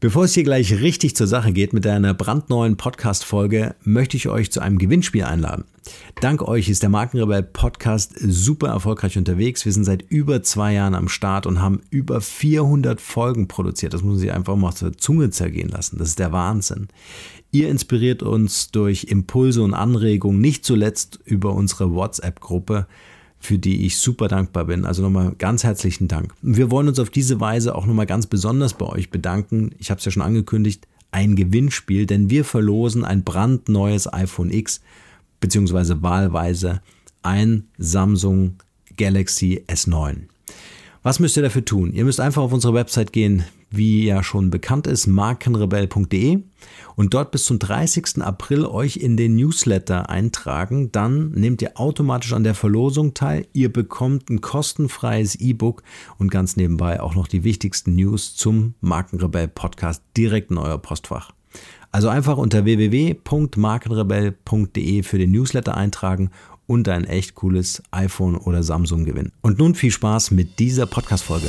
Bevor es hier gleich richtig zur Sache geht mit einer brandneuen Podcast-Folge, möchte ich euch zu einem Gewinnspiel einladen. Dank euch ist der Markenrebell Podcast super erfolgreich unterwegs. Wir sind seit über zwei Jahren am Start und haben über 400 Folgen produziert. Das muss man sich einfach mal zur Zunge zergehen lassen. Das ist der Wahnsinn. Ihr inspiriert uns durch Impulse und Anregungen, nicht zuletzt über unsere WhatsApp-Gruppe für die ich super dankbar bin. Also nochmal ganz herzlichen Dank. Wir wollen uns auf diese Weise auch nochmal ganz besonders bei euch bedanken. Ich habe es ja schon angekündigt, ein Gewinnspiel, denn wir verlosen ein brandneues iPhone X beziehungsweise wahlweise ein Samsung Galaxy S9. Was müsst ihr dafür tun? Ihr müsst einfach auf unsere Website gehen, wie ja schon bekannt ist, markenrebell.de und dort bis zum 30. April euch in den Newsletter eintragen. Dann nehmt ihr automatisch an der Verlosung teil. Ihr bekommt ein kostenfreies E-Book und ganz nebenbei auch noch die wichtigsten News zum Markenrebell Podcast direkt in euer Postfach. Also einfach unter www.markenrebell.de für den Newsletter eintragen und ein echt cooles iPhone oder Samsung gewinnen. Und nun viel Spaß mit dieser Podcast-Folge.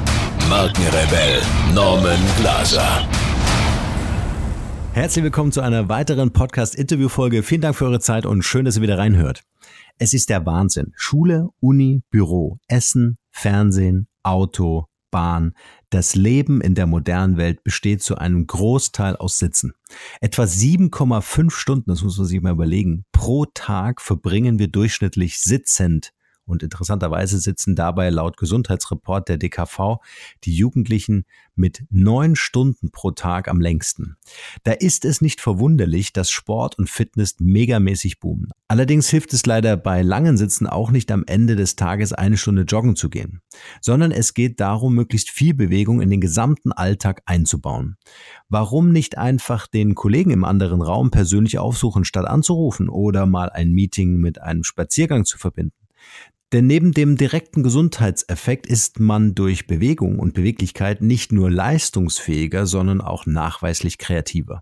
Markenrebell Norman Glaser. Herzlich willkommen zu einer weiteren Podcast-Interview-Folge. Vielen Dank für eure Zeit und schön, dass ihr wieder reinhört. Es ist der Wahnsinn. Schule, Uni, Büro, Essen, Fernsehen, Auto, Bahn. Das Leben in der modernen Welt besteht zu einem Großteil aus Sitzen. Etwa 7,5 Stunden, das muss man sich mal überlegen, pro Tag verbringen wir durchschnittlich sitzend und interessanterweise sitzen dabei laut Gesundheitsreport der DKV die Jugendlichen mit neun Stunden pro Tag am längsten. Da ist es nicht verwunderlich, dass Sport und Fitness megamäßig boomen. Allerdings hilft es leider bei langen Sitzen auch nicht am Ende des Tages eine Stunde joggen zu gehen, sondern es geht darum, möglichst viel Bewegung in den gesamten Alltag einzubauen. Warum nicht einfach den Kollegen im anderen Raum persönlich aufsuchen, statt anzurufen oder mal ein Meeting mit einem Spaziergang zu verbinden? Denn neben dem direkten Gesundheitseffekt ist man durch Bewegung und Beweglichkeit nicht nur leistungsfähiger, sondern auch nachweislich kreativer.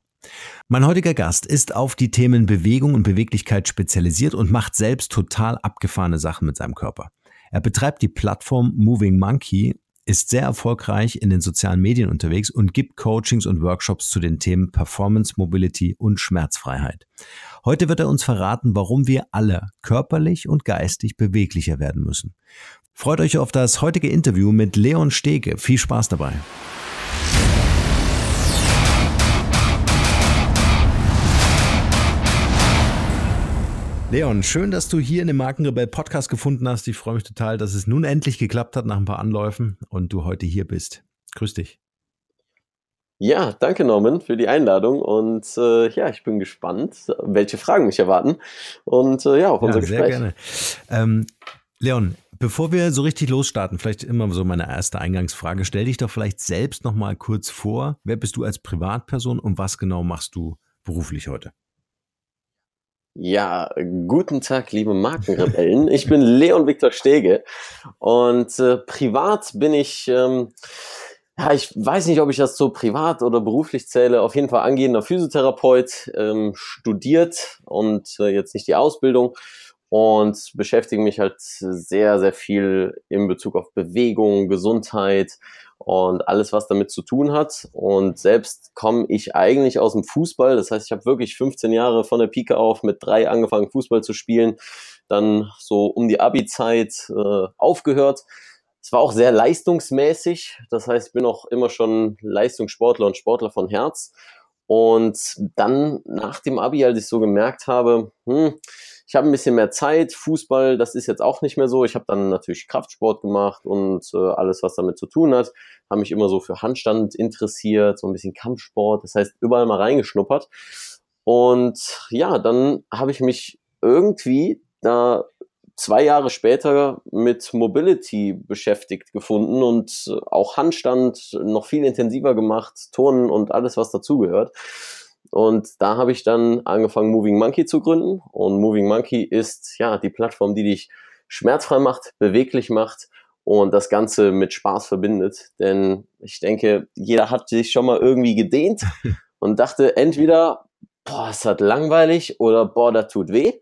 Mein heutiger Gast ist auf die Themen Bewegung und Beweglichkeit spezialisiert und macht selbst total abgefahrene Sachen mit seinem Körper. Er betreibt die Plattform Moving Monkey ist sehr erfolgreich in den sozialen Medien unterwegs und gibt Coachings und Workshops zu den Themen Performance, Mobility und Schmerzfreiheit. Heute wird er uns verraten, warum wir alle körperlich und geistig beweglicher werden müssen. Freut euch auf das heutige Interview mit Leon Stege. Viel Spaß dabei. Leon, schön, dass du hier in dem Markenrebell Podcast gefunden hast. Ich freue mich total, dass es nun endlich geklappt hat nach ein paar Anläufen und du heute hier bist. Grüß dich. Ja, danke Norman für die Einladung und äh, ja, ich bin gespannt, welche Fragen mich erwarten und äh, ja, auf unser ja, Gespräch. Sehr gerne. Ähm, Leon, bevor wir so richtig losstarten, vielleicht immer so meine erste Eingangsfrage, stell dich doch vielleicht selbst noch mal kurz vor. Wer bist du als Privatperson und was genau machst du beruflich heute? Ja, guten Tag, liebe Markenrebellen. Ich bin Leon Viktor Stege und äh, privat bin ich, ähm, ja, ich weiß nicht, ob ich das so privat oder beruflich zähle. Auf jeden Fall angehender Physiotherapeut, ähm, studiert und äh, jetzt nicht die Ausbildung und beschäftige mich halt sehr, sehr viel in Bezug auf Bewegung, Gesundheit und alles, was damit zu tun hat. Und selbst komme ich eigentlich aus dem Fußball. Das heißt, ich habe wirklich 15 Jahre von der Pike auf mit drei angefangen, Fußball zu spielen. Dann so um die Abi-Zeit äh, aufgehört. Es war auch sehr leistungsmäßig. Das heißt, ich bin auch immer schon Leistungssportler und Sportler von Herz. Und dann nach dem Abi, als ich so gemerkt habe, hm, ich habe ein bisschen mehr Zeit. Fußball, das ist jetzt auch nicht mehr so. Ich habe dann natürlich Kraftsport gemacht und äh, alles, was damit zu tun hat. Habe mich immer so für Handstand interessiert, so ein bisschen Kampfsport. Das heißt, überall mal reingeschnuppert. Und ja, dann habe ich mich irgendwie da zwei Jahre später mit Mobility beschäftigt gefunden und auch Handstand noch viel intensiver gemacht, Turnen und alles, was dazugehört. Und da habe ich dann angefangen, Moving Monkey zu gründen. Und Moving Monkey ist ja die Plattform, die dich schmerzfrei macht, beweglich macht und das Ganze mit Spaß verbindet. Denn ich denke, jeder hat sich schon mal irgendwie gedehnt und dachte entweder, boah, es hat langweilig oder boah, das tut weh.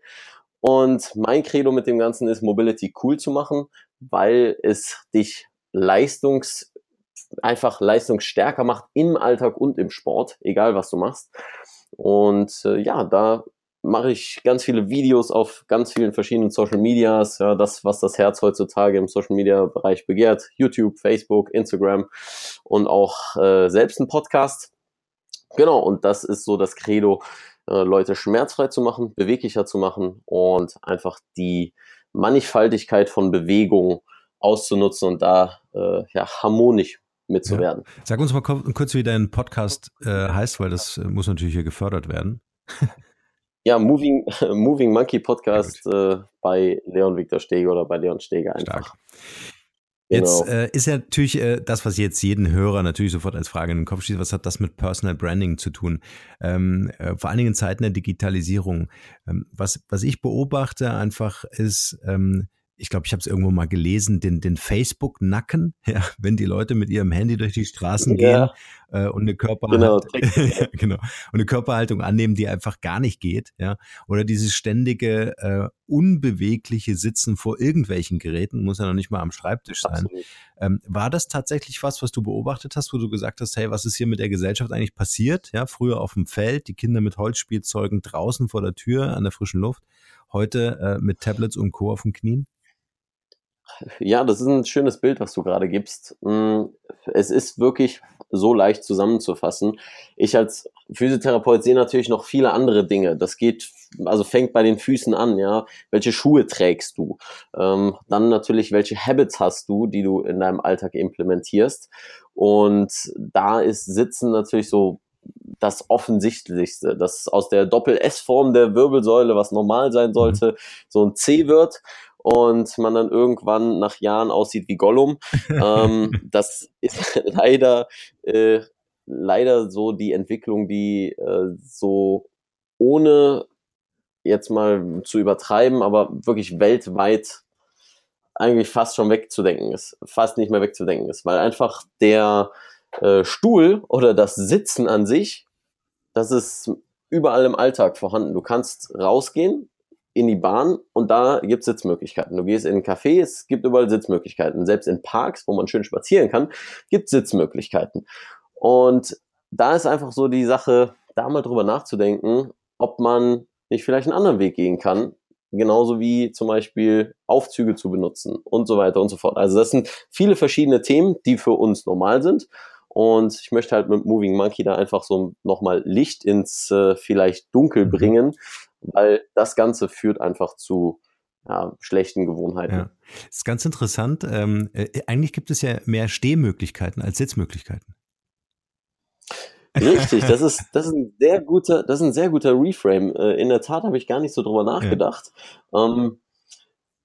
Und mein Credo mit dem Ganzen ist, Mobility cool zu machen, weil es dich leistungs einfach leistungsstärker macht im Alltag und im Sport, egal was du machst. Und äh, ja, da mache ich ganz viele Videos auf ganz vielen verschiedenen Social Medias, ja, das, was das Herz heutzutage im Social Media Bereich begehrt, YouTube, Facebook, Instagram und auch äh, selbst ein Podcast. Genau, und das ist so das Credo, äh, Leute schmerzfrei zu machen, beweglicher zu machen und einfach die Mannigfaltigkeit von Bewegung auszunutzen und da äh, ja, harmonisch mitzuwerden. Ja. Sag uns mal kurz, wie dein Podcast äh, heißt, weil das äh, muss natürlich hier gefördert werden. ja, Moving, Moving Monkey Podcast äh, bei Leon Victor Steger oder bei Leon Steger einfach. Stark. Jetzt genau. äh, ist ja natürlich äh, das, was jetzt jeden Hörer natürlich sofort als Frage in den Kopf schießt, was hat das mit Personal Branding zu tun? Ähm, äh, vor allen Dingen in Zeiten der Digitalisierung. Ähm, was, was ich beobachte einfach ist, ähm, ich glaube, ich habe es irgendwo mal gelesen, den, den Facebook-Nacken, ja, wenn die Leute mit ihrem Handy durch die Straßen ja. gehen äh, und eine Körperhaltung, genau. genau, und eine Körperhaltung annehmen, die einfach gar nicht geht, ja, oder dieses ständige äh, unbewegliche Sitzen vor irgendwelchen Geräten, muss ja noch nicht mal am Schreibtisch sein. Ähm, war das tatsächlich was, was du beobachtet hast, wo du gesagt hast, hey, was ist hier mit der Gesellschaft eigentlich passiert? Ja, früher auf dem Feld, die Kinder mit Holzspielzeugen draußen vor der Tür an der frischen Luft, heute äh, mit Tablets und Co. auf den Knien? Ja, das ist ein schönes Bild, was du gerade gibst. Mm, es ist wirklich so leicht zusammenzufassen. Ich als Physiotherapeut sehe natürlich noch viele andere Dinge. Das geht, also fängt bei den Füßen an, ja. Welche Schuhe trägst du? Ähm, dann natürlich, welche Habits hast du, die du in deinem Alltag implementierst? Und da ist Sitzen natürlich so das Offensichtlichste, dass aus der Doppel-S-Form der Wirbelsäule, was normal sein sollte, so ein C wird und man dann irgendwann nach Jahren aussieht wie Gollum. ähm, das ist leider, äh, leider so die Entwicklung, die äh, so ohne jetzt mal zu übertreiben, aber wirklich weltweit eigentlich fast schon wegzudenken ist, fast nicht mehr wegzudenken ist, weil einfach der äh, Stuhl oder das Sitzen an sich, das ist überall im Alltag vorhanden. Du kannst rausgehen, in die Bahn und da gibt es Sitzmöglichkeiten. Du gehst in ein Café, es gibt überall Sitzmöglichkeiten. Selbst in Parks, wo man schön spazieren kann, gibt es Sitzmöglichkeiten. Und da ist einfach so die Sache, da mal drüber nachzudenken, ob man nicht vielleicht einen anderen Weg gehen kann, genauso wie zum Beispiel Aufzüge zu benutzen und so weiter und so fort. Also das sind viele verschiedene Themen, die für uns normal sind. Und ich möchte halt mit Moving Monkey da einfach so nochmal Licht ins äh, vielleicht Dunkel mhm. bringen, weil das Ganze führt einfach zu ja, schlechten Gewohnheiten. Ja. Das ist ganz interessant. Ähm, äh, eigentlich gibt es ja mehr Stehmöglichkeiten als Sitzmöglichkeiten. Richtig, das ist, das ist ein sehr guter, das ist ein sehr guter Reframe. Äh, in der Tat habe ich gar nicht so drüber nachgedacht. Ja. Ähm,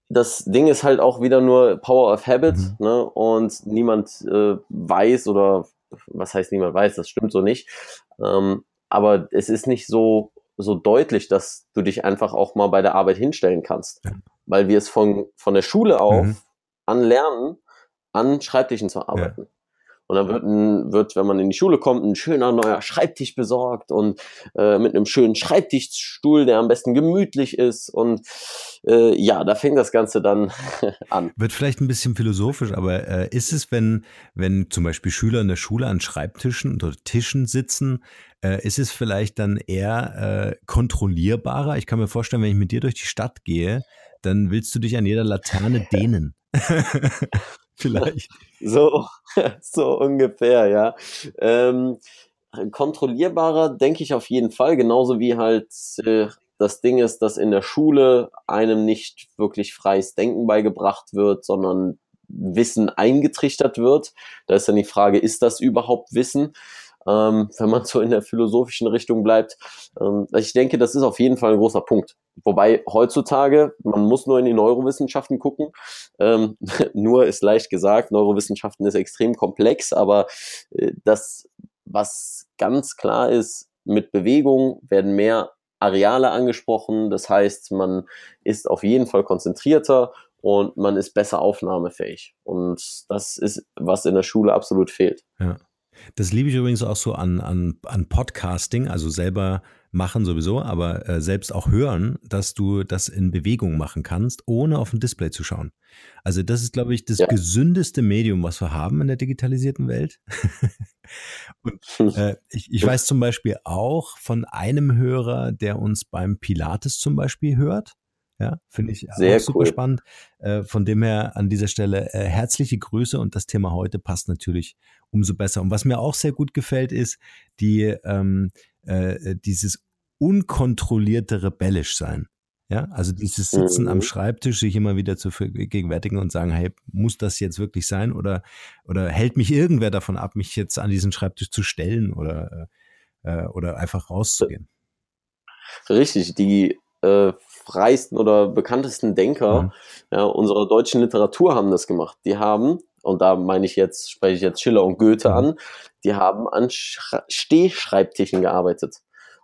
das Ding ist halt auch wieder nur Power of Habit, mhm. ne? Und niemand äh, weiß oder was heißt niemand weiß, das stimmt so nicht. Ähm, aber es ist nicht so so deutlich, dass du dich einfach auch mal bei der Arbeit hinstellen kannst. Ja. Weil wir es von, von der Schule auf mhm. an lernen, an Schreibtischen zu arbeiten. Ja. Und dann wird, ein, wird, wenn man in die Schule kommt, ein schöner neuer Schreibtisch besorgt und äh, mit einem schönen Schreibtischstuhl, der am besten gemütlich ist. Und äh, ja, da fängt das Ganze dann an. Wird vielleicht ein bisschen philosophisch, aber äh, ist es, wenn, wenn zum Beispiel Schüler in der Schule an Schreibtischen oder Tischen sitzen, äh, ist es vielleicht dann eher äh, kontrollierbarer? Ich kann mir vorstellen, wenn ich mit dir durch die Stadt gehe, dann willst du dich an jeder Laterne dehnen. Vielleicht. So, so ungefähr, ja. Ähm, kontrollierbarer denke ich auf jeden Fall, genauso wie halt äh, das Ding ist, dass in der Schule einem nicht wirklich freies Denken beigebracht wird, sondern Wissen eingetrichtert wird. Da ist dann die Frage, ist das überhaupt Wissen? Ähm, wenn man so in der philosophischen Richtung bleibt. Ähm, ich denke, das ist auf jeden Fall ein großer Punkt. Wobei heutzutage, man muss nur in die Neurowissenschaften gucken. Ähm, nur ist leicht gesagt, Neurowissenschaften ist extrem komplex, aber äh, das, was ganz klar ist, mit Bewegung werden mehr Areale angesprochen. Das heißt, man ist auf jeden Fall konzentrierter und man ist besser aufnahmefähig. Und das ist, was in der Schule absolut fehlt. Ja. Das liebe ich übrigens auch so an, an, an Podcasting, also selber machen sowieso, aber äh, selbst auch hören, dass du das in Bewegung machen kannst, ohne auf ein Display zu schauen. Also das ist, glaube ich, das ja. gesündeste Medium, was wir haben in der digitalisierten Welt. Und äh, ich, ich weiß zum Beispiel auch von einem Hörer, der uns beim Pilates zum Beispiel hört. Ja, finde ich Sehr auch super cool. spannend. Äh, von dem her an dieser Stelle äh, herzliche Grüße und das Thema heute passt natürlich umso besser. Und was mir auch sehr gut gefällt, ist die, ähm, äh, dieses unkontrollierte rebellisch sein. Ja, also dieses Sitzen mhm. am Schreibtisch, sich immer wieder zu vergegenwärtigen und sagen, hey, muss das jetzt wirklich sein oder, oder hält mich irgendwer davon ab, mich jetzt an diesen Schreibtisch zu stellen oder, äh, oder einfach rauszugehen? Richtig, die äh, freisten oder bekanntesten Denker mhm. ja, unserer deutschen Literatur haben das gemacht. Die haben, und da meine ich jetzt, spreche ich jetzt Schiller und Goethe mhm. an, die haben an Stehschreibtischen gearbeitet.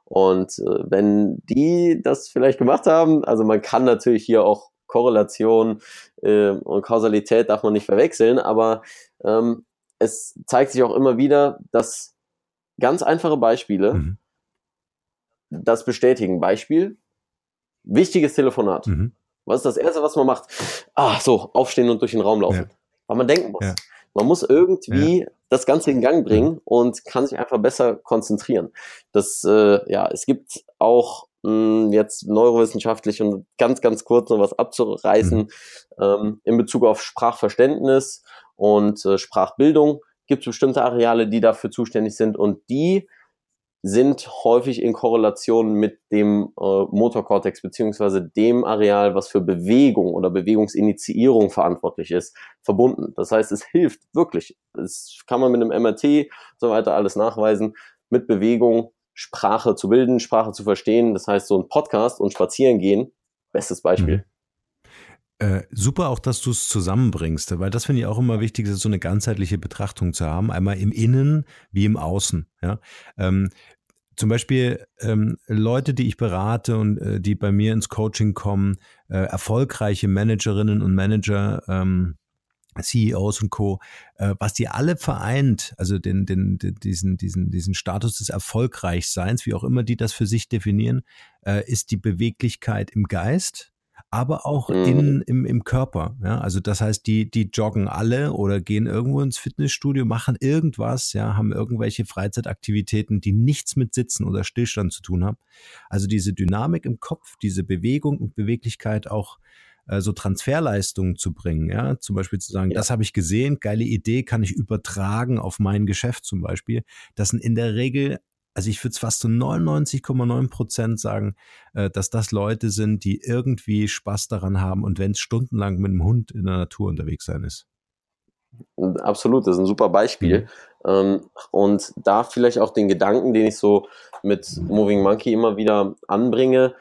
Und äh, wenn die das vielleicht gemacht haben, also man kann natürlich hier auch Korrelation äh, und Kausalität darf man nicht verwechseln, aber ähm, es zeigt sich auch immer wieder, dass ganz einfache Beispiele mhm. das bestätigen. Beispiel, wichtiges Telefonat. Mhm. Was ist das Erste, was man macht? Ah, so, aufstehen und durch den Raum laufen. Ja. Weil man denken muss. Ja. Man muss irgendwie ja. das Ganze in Gang bringen und kann sich einfach besser konzentrieren. Das, äh, ja, es gibt auch mh, hm, jetzt neurowissenschaftlich und ganz, ganz kurz noch was abzureißen mhm. ähm, in Bezug auf Sprachverständnis und äh, Sprachbildung. Gibt es bestimmte Areale, die dafür zuständig sind und die sind häufig in Korrelation mit dem äh, Motorkortex beziehungsweise dem Areal, was für Bewegung oder Bewegungsinitiierung verantwortlich ist, verbunden. Das heißt, es hilft wirklich. Das kann man mit einem MRT so weiter alles nachweisen, mit Bewegung Sprache zu bilden, Sprache zu verstehen. Das heißt, so ein Podcast und Spazieren gehen, bestes Beispiel. Mhm. Äh, super auch, dass du es zusammenbringst, weil das finde ich auch immer wichtig, so eine ganzheitliche Betrachtung zu haben, einmal im Innen wie im Außen. Ja? Ähm, zum Beispiel ähm, Leute, die ich berate und äh, die bei mir ins Coaching kommen, äh, erfolgreiche Managerinnen und Manager, ähm, CEOs und Co., äh, was die alle vereint, also den, den, den, diesen, diesen, diesen Status des Erfolgreichseins, wie auch immer die das für sich definieren, äh, ist die Beweglichkeit im Geist, aber auch mhm. in, im, im Körper. Ja? Also das heißt, die, die joggen alle oder gehen irgendwo ins Fitnessstudio, machen irgendwas, ja, haben irgendwelche Freizeitaktivitäten, die nichts mit Sitzen oder Stillstand zu tun haben. Also diese Dynamik im Kopf, diese Bewegung und Beweglichkeit auch äh, so Transferleistungen zu bringen, ja, zum Beispiel zu sagen, ja. das habe ich gesehen, geile Idee, kann ich übertragen auf mein Geschäft zum Beispiel. Das sind in der Regel also ich würde es fast zu 99,9 Prozent sagen, äh, dass das Leute sind, die irgendwie Spaß daran haben und wenn es stundenlang mit einem Hund in der Natur unterwegs sein ist. Absolut, das ist ein super Beispiel. Mhm. und da vielleicht auch den Gedanken, den ich so mit Moving Monkey immer wieder anbringe,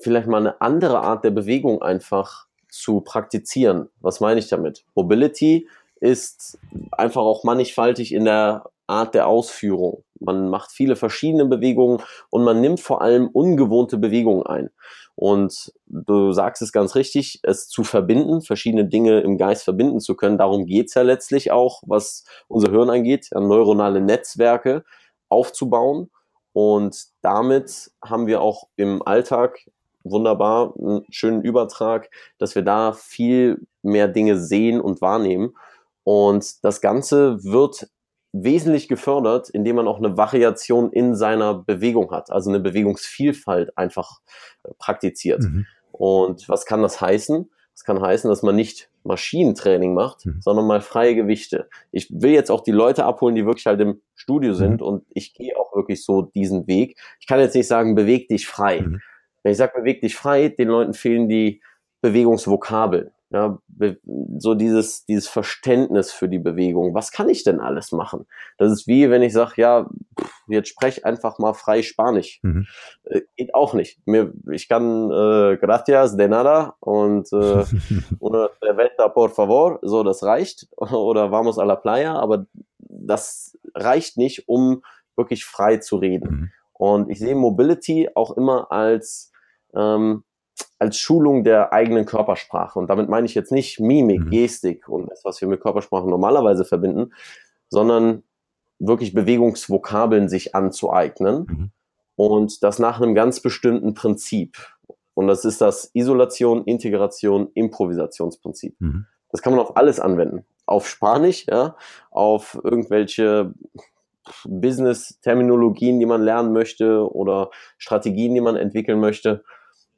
vielleicht mal eine andere Art der Bewegung einfach zu praktizieren. Was meine ich damit? Mobility ist einfach auch mannigfaltig in der Art der Ausführung. Man macht viele verschiedene Bewegungen und man nimmt vor allem ungewohnte Bewegungen ein. Und du sagst es ganz richtig, es zu verbinden, verschiedene Dinge im Geist verbinden zu können. Darum geht's ja letztlich auch, was unser Hirn angeht, neuronale Netzwerke aufzubauen. Und damit haben wir auch im Alltag wunderbar einen schönen Übertrag, dass wir da viel mehr Dinge sehen und wahrnehmen. Und das Ganze wird wesentlich gefördert, indem man auch eine Variation in seiner Bewegung hat, also eine Bewegungsvielfalt einfach äh, praktiziert. Mhm. Und was kann das heißen? Das kann heißen, dass man nicht Maschinentraining macht, mhm. sondern mal freie Gewichte. Ich will jetzt auch die Leute abholen, die wirklich halt im Studio mhm. sind und ich gehe auch wirklich so diesen Weg. Ich kann jetzt nicht sagen, beweg dich frei. Mhm. Wenn ich sage, beweg dich frei, den Leuten fehlen die Bewegungsvokabeln. Ja, so dieses, dieses Verständnis für die Bewegung. Was kann ich denn alles machen? Das ist wie, wenn ich sage, ja, jetzt sprech einfach mal frei Spanisch. Mhm. Äh, geht auch nicht. Mir, ich kann äh, gracias de nada und äh, una cerveza por favor, so das reicht. Oder vamos a la playa, aber das reicht nicht, um wirklich frei zu reden. Mhm. Und ich sehe Mobility auch immer als ähm, als Schulung der eigenen Körpersprache. Und damit meine ich jetzt nicht Mimik, mhm. Gestik und das, was wir mit Körpersprache normalerweise verbinden, sondern wirklich Bewegungsvokabeln sich anzueignen mhm. und das nach einem ganz bestimmten Prinzip. Und das ist das Isolation, Integration, Improvisationsprinzip. Mhm. Das kann man auf alles anwenden. Auf Spanisch, ja, auf irgendwelche Business-Terminologien, die man lernen möchte oder Strategien, die man entwickeln möchte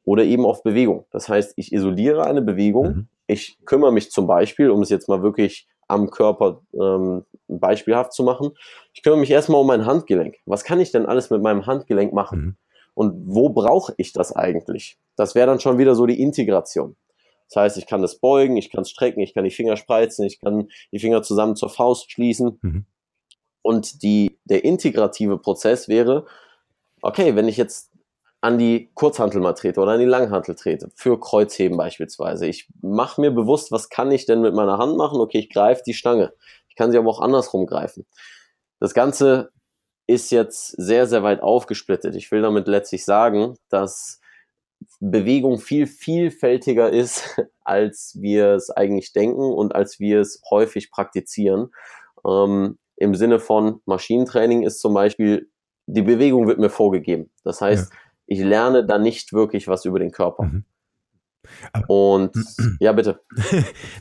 oder eben auf Bewegung. Das heißt, ich isoliere eine Bewegung. Mhm. Ich kümmere mich zum Beispiel, um es jetzt mal wirklich am Körper ähm, beispielhaft zu machen, ich kümmere mich erstmal um mein Handgelenk. Was kann ich denn alles mit meinem Handgelenk machen? Mhm. Und wo brauche ich das eigentlich? Das wäre dann schon wieder so die Integration. Das heißt, ich kann das beugen, ich kann es strecken, ich kann die Finger spreizen, ich kann die Finger zusammen zur Faust schließen. Mhm. Und die, der integrative Prozess wäre, okay, wenn ich jetzt an die Kurzhantel mal trete oder an die Langhantel trete, für Kreuzheben beispielsweise. Ich mache mir bewusst, was kann ich denn mit meiner Hand machen? Okay, ich greife die Stange. Ich kann sie aber auch andersrum greifen. Das Ganze ist jetzt sehr, sehr weit aufgesplittet. Ich will damit letztlich sagen, dass Bewegung viel vielfältiger ist, als wir es eigentlich denken und als wir es häufig praktizieren. Ähm, Im Sinne von Maschinentraining ist zum Beispiel, die Bewegung wird mir vorgegeben. Das heißt, ja ich lerne da nicht wirklich was über den Körper. Mhm. Und ja, bitte.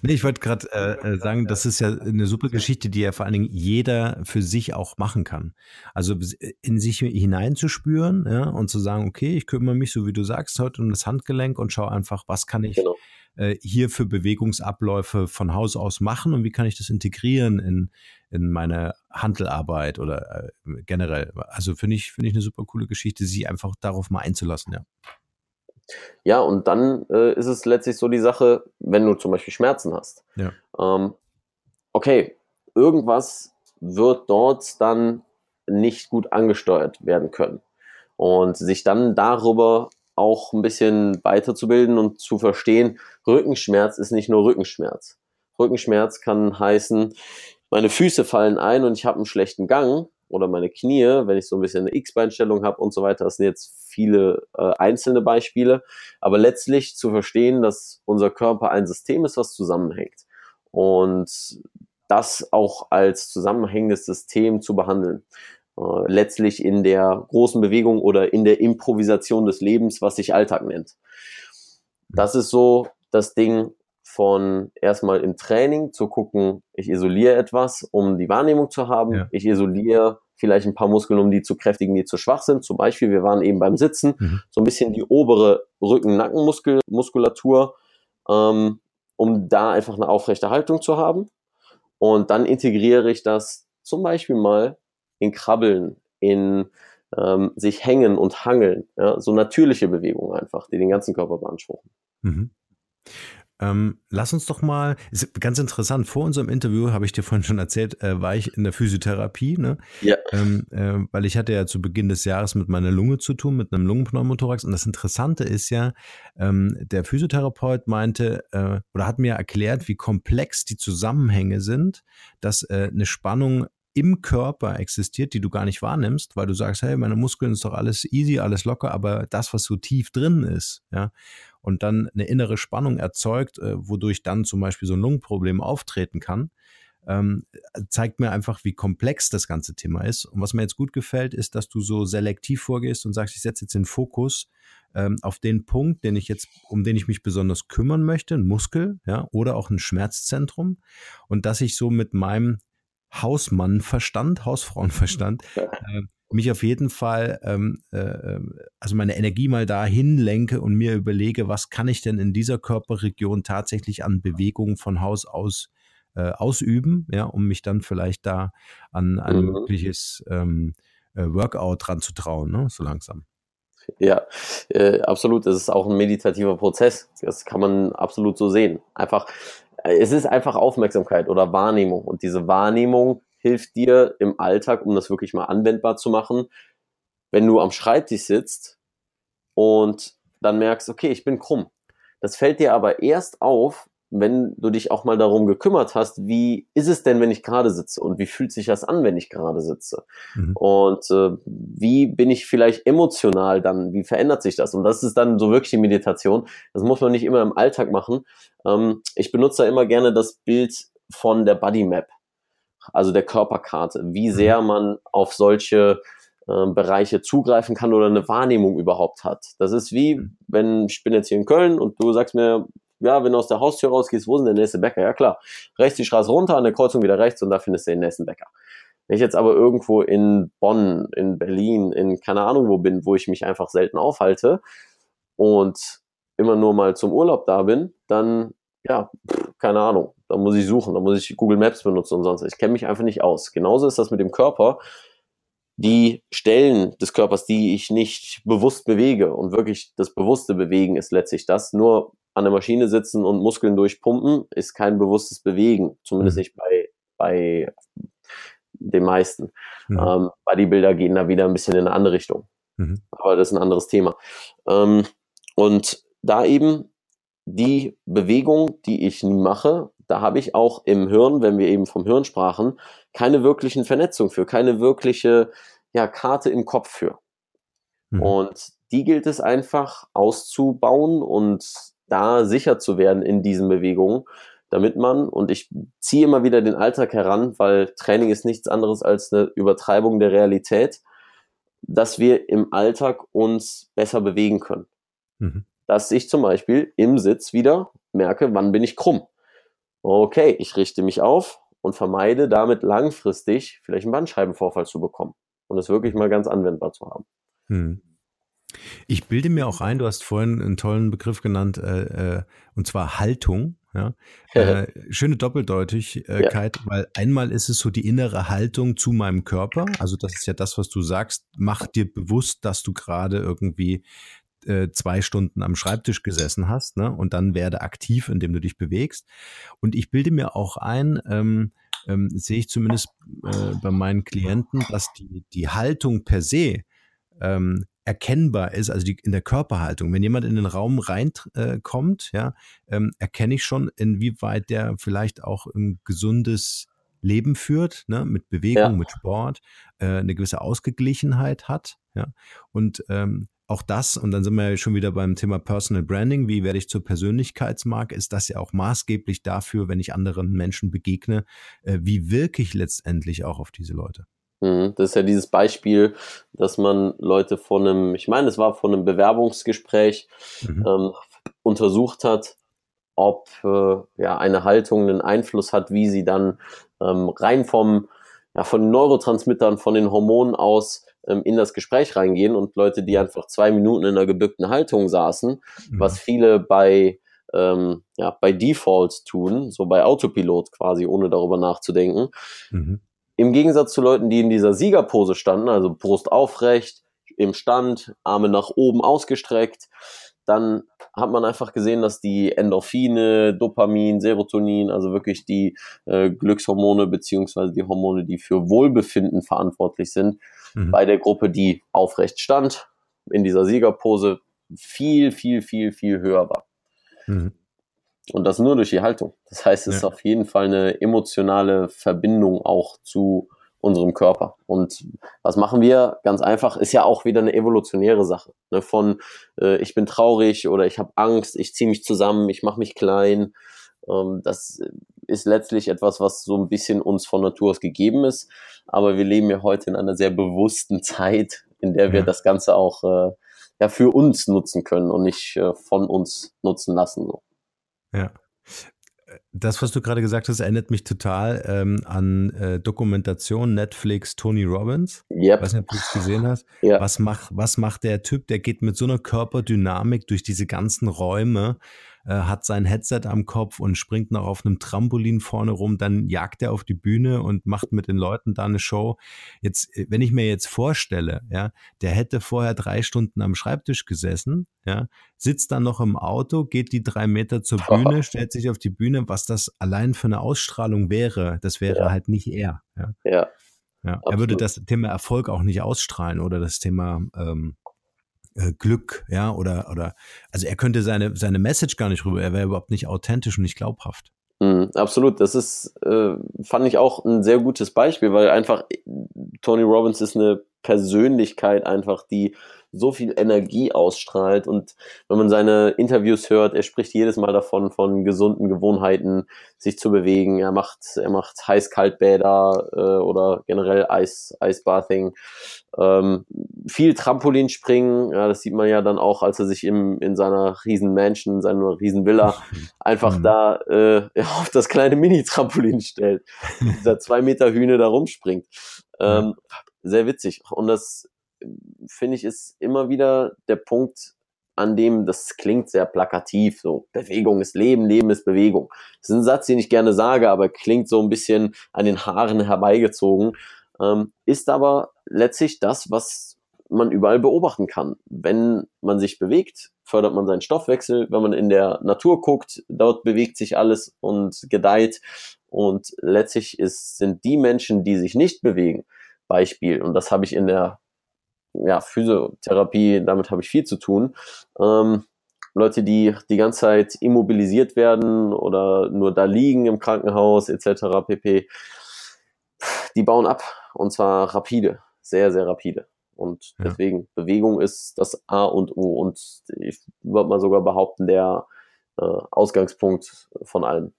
nee, ich wollte gerade äh, äh, sagen, das ist ja eine super Geschichte, die ja vor allen Dingen jeder für sich auch machen kann. Also in sich hineinzuspüren ja, und zu sagen, okay, ich kümmere mich, so wie du sagst, heute um das Handgelenk und schaue einfach, was kann ich genau. äh, hier für Bewegungsabläufe von Haus aus machen und wie kann ich das integrieren in, in meine Handelarbeit oder äh, generell. Also finde ich, finde ich eine super coole Geschichte, sich einfach darauf mal einzulassen, ja. Ja, und dann äh, ist es letztlich so die Sache, wenn du zum Beispiel Schmerzen hast. Ja. Ähm, okay, irgendwas wird dort dann nicht gut angesteuert werden können. Und sich dann darüber auch ein bisschen weiterzubilden und zu verstehen, Rückenschmerz ist nicht nur Rückenschmerz. Rückenschmerz kann heißen, meine Füße fallen ein und ich habe einen schlechten Gang oder meine Knie, wenn ich so ein bisschen eine X-Beinstellung habe und so weiter. Das sind jetzt viele äh, einzelne Beispiele. Aber letztlich zu verstehen, dass unser Körper ein System ist, was zusammenhängt. Und das auch als zusammenhängendes System zu behandeln. Äh, letztlich in der großen Bewegung oder in der Improvisation des Lebens, was sich Alltag nennt. Das ist so das Ding, von erstmal im Training zu gucken, ich isoliere etwas, um die Wahrnehmung zu haben. Ja. Ich isoliere vielleicht ein paar Muskeln, um die zu kräftigen, die zu schwach sind. Zum Beispiel, wir waren eben beim Sitzen, mhm. so ein bisschen die obere Rücken-Nackenmuskulatur, ähm, um da einfach eine aufrechte Haltung zu haben. Und dann integriere ich das zum Beispiel mal in Krabbeln, in ähm, sich hängen und hangeln. Ja? So natürliche Bewegungen einfach, die den ganzen Körper beanspruchen. Mhm. Ähm, lass uns doch mal, ist ganz interessant, vor unserem Interview, habe ich dir vorhin schon erzählt, äh, war ich in der Physiotherapie, ne? Ja. Ähm, äh, weil ich hatte ja zu Beginn des Jahres mit meiner Lunge zu tun, mit einem Lungenpneumothorax. Und das Interessante ist ja, ähm, der Physiotherapeut meinte äh, oder hat mir erklärt, wie komplex die Zusammenhänge sind, dass äh, eine Spannung im Körper existiert, die du gar nicht wahrnimmst, weil du sagst, hey, meine Muskeln ist doch alles easy, alles locker, aber das, was so tief drin ist, ja, und dann eine innere Spannung erzeugt, äh, wodurch dann zum Beispiel so ein Lungenproblem auftreten kann, ähm, zeigt mir einfach, wie komplex das ganze Thema ist. Und was mir jetzt gut gefällt, ist, dass du so selektiv vorgehst und sagst, ich setze jetzt den Fokus ähm, auf den Punkt, den ich jetzt, um den ich mich besonders kümmern möchte, ein Muskel, ja, oder auch ein Schmerzzentrum. Und dass ich so mit meinem Hausmannverstand, Hausfrauenverstand, äh, mich auf jeden Fall, ähm, äh, ähm, also meine Energie mal dahin lenke und mir überlege, was kann ich denn in dieser Körperregion tatsächlich an Bewegung von Haus aus äh, ausüben, ja, um mich dann vielleicht da an ein mhm. mögliches ähm, äh, Workout ranzutrauen, ne, so langsam. Ja, äh, absolut. Das ist auch ein meditativer Prozess. Das kann man absolut so sehen. Einfach, äh, es ist einfach Aufmerksamkeit oder Wahrnehmung. Und diese Wahrnehmung hilft dir im Alltag, um das wirklich mal anwendbar zu machen, wenn du am Schreibtisch sitzt und dann merkst, okay, ich bin krumm. Das fällt dir aber erst auf, wenn du dich auch mal darum gekümmert hast, wie ist es denn, wenn ich gerade sitze und wie fühlt sich das an, wenn ich gerade sitze? Mhm. Und äh, wie bin ich vielleicht emotional dann, wie verändert sich das? Und das ist dann so wirklich die Meditation. Das muss man nicht immer im Alltag machen. Ähm, ich benutze da immer gerne das Bild von der Body Map, also der Körperkarte, wie mhm. sehr man auf solche äh, Bereiche zugreifen kann oder eine Wahrnehmung überhaupt hat. Das ist wie, mhm. wenn ich bin jetzt hier in Köln und du sagst mir, ja, wenn du aus der Haustür rausgehst, wo ist denn der nächste Bäcker? Ja klar, rechts die Straße runter, an der Kreuzung wieder rechts und da findest du den nächsten Bäcker. Wenn ich jetzt aber irgendwo in Bonn, in Berlin, in keine Ahnung wo bin, wo ich mich einfach selten aufhalte und immer nur mal zum Urlaub da bin, dann, ja, keine Ahnung, da muss ich suchen, da muss ich Google Maps benutzen und sonst. Ich kenne mich einfach nicht aus. Genauso ist das mit dem Körper. Die Stellen des Körpers, die ich nicht bewusst bewege und wirklich das bewusste Bewegen ist letztlich das. Nur an der Maschine sitzen und Muskeln durchpumpen, ist kein bewusstes Bewegen, zumindest mhm. nicht bei, bei den meisten. Mhm. Ähm, Bodybuilder gehen da wieder ein bisschen in eine andere Richtung. Mhm. Aber das ist ein anderes Thema. Ähm, und da eben die Bewegung, die ich nie mache, da habe ich auch im Hirn, wenn wir eben vom Hirn sprachen, keine wirklichen Vernetzung für, keine wirkliche ja, Karte im Kopf für. Mhm. Und die gilt es einfach auszubauen und da sicher zu werden in diesen Bewegungen, damit man, und ich ziehe immer wieder den Alltag heran, weil Training ist nichts anderes als eine Übertreibung der Realität, dass wir im Alltag uns besser bewegen können. Mhm. Dass ich zum Beispiel im Sitz wieder merke, wann bin ich krumm. Okay, ich richte mich auf und vermeide damit langfristig vielleicht einen Bandscheibenvorfall zu bekommen und es wirklich mal ganz anwendbar zu haben. Mhm. Ich bilde mir auch ein, du hast vorhin einen tollen Begriff genannt, äh, äh, und zwar Haltung. Ja? Äh, schöne Doppeldeutigkeit, ja. weil einmal ist es so die innere Haltung zu meinem Körper. Also das ist ja das, was du sagst. Mach dir bewusst, dass du gerade irgendwie äh, zwei Stunden am Schreibtisch gesessen hast, ne? Und dann werde aktiv, indem du dich bewegst. Und ich bilde mir auch ein, ähm, ähm, sehe ich zumindest äh, bei meinen Klienten, dass die, die Haltung per se ähm, erkennbar ist, also die, in der Körperhaltung. Wenn jemand in den Raum reinkommt, äh, ja, ähm, erkenne ich schon, inwieweit der vielleicht auch ein gesundes Leben führt, ne, mit Bewegung, ja. mit Sport, äh, eine gewisse Ausgeglichenheit hat, ja. Und ähm, auch das, und dann sind wir ja schon wieder beim Thema Personal Branding, wie werde ich zur Persönlichkeitsmarke, ist das ja auch maßgeblich dafür, wenn ich anderen Menschen begegne, äh, wie wirke ich letztendlich auch auf diese Leute. Mhm, das ist ja dieses Beispiel, dass man Leute von einem, ich meine, es war von einem Bewerbungsgespräch mhm. ähm, untersucht hat, ob äh, ja eine Haltung einen Einfluss hat, wie sie dann ähm, rein vom ja, von den Neurotransmittern, von den Hormonen aus ähm, in das Gespräch reingehen und Leute, die einfach zwei Minuten in einer gebückten Haltung saßen, mhm. was viele bei ähm, ja, bei Default tun, so bei Autopilot quasi, ohne darüber nachzudenken. Mhm. Im Gegensatz zu Leuten, die in dieser Siegerpose standen, also Brust aufrecht, im Stand, Arme nach oben ausgestreckt, dann hat man einfach gesehen, dass die Endorphine, Dopamin, Serotonin, also wirklich die äh, Glückshormone beziehungsweise die Hormone, die für Wohlbefinden verantwortlich sind, mhm. bei der Gruppe, die aufrecht stand, in dieser Siegerpose, viel, viel, viel, viel höher war. Mhm. Und das nur durch die Haltung. Das heißt, es ja. ist auf jeden Fall eine emotionale Verbindung auch zu unserem Körper. Und was machen wir? Ganz einfach, ist ja auch wieder eine evolutionäre Sache. Ne? Von äh, ich bin traurig oder ich habe Angst, ich ziehe mich zusammen, ich mache mich klein. Ähm, das ist letztlich etwas, was so ein bisschen uns von Natur aus gegeben ist. Aber wir leben ja heute in einer sehr bewussten Zeit, in der wir ja. das Ganze auch äh, ja, für uns nutzen können und nicht äh, von uns nutzen lassen. So. Ja. Das, was du gerade gesagt hast, erinnert mich total ähm, an äh, Dokumentation Netflix Tony Robbins. Yep. Weiß nicht, ob du es gesehen hast. Ja. Was, macht, was macht der Typ? Der geht mit so einer Körperdynamik durch diese ganzen Räume äh, hat sein Headset am Kopf und springt noch auf einem Trampolin vorne rum, dann jagt er auf die Bühne und macht mit den Leuten da eine Show. Jetzt, äh, wenn ich mir jetzt vorstelle, ja, der hätte vorher drei Stunden am Schreibtisch gesessen, ja, sitzt dann noch im Auto, geht die drei Meter zur Bühne, stellt sich auf die Bühne, was das allein für eine Ausstrahlung wäre, das wäre ja. halt nicht er. Ja. ja. ja. Er würde das Thema Erfolg auch nicht ausstrahlen oder das Thema ähm, äh, Glück, ja, oder, oder, also er könnte seine, seine Message gar nicht rüber, er wäre überhaupt nicht authentisch und nicht glaubhaft. Mhm, absolut, das ist, äh, fand ich auch ein sehr gutes Beispiel, weil einfach Tony Robbins ist eine Persönlichkeit einfach, die so viel Energie ausstrahlt. Und wenn man seine Interviews hört, er spricht jedes Mal davon, von gesunden Gewohnheiten, sich zu bewegen. Er macht, er macht Heiß-Kaltbäder äh, oder generell Eis, Eisbathing. Ähm, viel Trampolinspringen, ja, das sieht man ja dann auch, als er sich im, in seiner riesen Mansion, in seiner riesen Villa einfach mhm. da äh, auf das kleine Mini-Trampolin stellt. Dieser zwei Meter Hühne da rumspringt. Ähm, sehr witzig. Und das finde ich, ist immer wieder der Punkt, an dem, das klingt sehr plakativ, so Bewegung ist Leben, Leben ist Bewegung. Das ist ein Satz, den ich gerne sage, aber klingt so ein bisschen an den Haaren herbeigezogen, ähm, ist aber letztlich das, was man überall beobachten kann. Wenn man sich bewegt, fördert man seinen Stoffwechsel. Wenn man in der Natur guckt, dort bewegt sich alles und gedeiht. Und letztlich ist, sind die Menschen, die sich nicht bewegen, Beispiel, und das habe ich in der ja, Physiotherapie, damit habe ich viel zu tun. Ähm, Leute, die die ganze Zeit immobilisiert werden oder nur da liegen im Krankenhaus etc. pp. Die bauen ab und zwar rapide, sehr, sehr rapide. Und ja. deswegen, Bewegung ist das A und O und ich würde mal sogar behaupten, der äh, Ausgangspunkt von allem.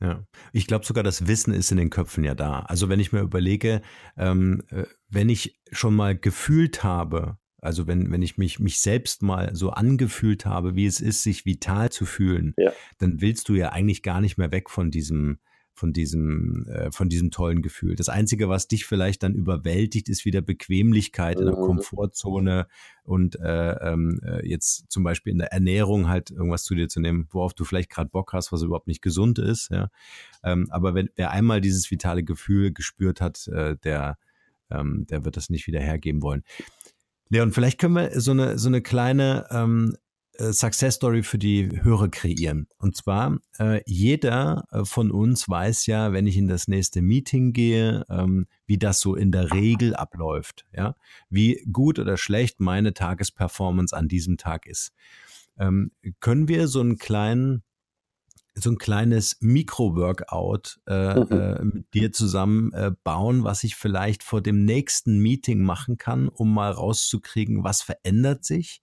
Ja, ich glaube sogar, das Wissen ist in den Köpfen ja da. Also wenn ich mir überlege, ähm, äh, wenn ich schon mal gefühlt habe, also wenn, wenn ich mich, mich selbst mal so angefühlt habe, wie es ist, sich vital zu fühlen, ja. dann willst du ja eigentlich gar nicht mehr weg von diesem, von diesem, äh, von diesem tollen Gefühl. Das Einzige, was dich vielleicht dann überwältigt, ist wieder Bequemlichkeit in der mhm. Komfortzone und äh, ähm, äh, jetzt zum Beispiel in der Ernährung halt irgendwas zu dir zu nehmen, worauf du vielleicht gerade Bock hast, was überhaupt nicht gesund ist. Ja? Ähm, aber wenn wer einmal dieses vitale Gefühl gespürt hat, äh, der, ähm, der wird das nicht wieder hergeben wollen. Leon, vielleicht können wir so eine, so eine kleine ähm, äh, Success Story für die Hörer kreieren. Und zwar, äh, jeder äh, von uns weiß ja, wenn ich in das nächste Meeting gehe, ähm, wie das so in der Regel abläuft, ja, wie gut oder schlecht meine Tagesperformance an diesem Tag ist. Ähm, können wir so einen kleinen so ein kleines Mikro-Workout äh, mhm. äh, mit dir zusammen äh, bauen, was ich vielleicht vor dem nächsten Meeting machen kann, um mal rauszukriegen, was verändert sich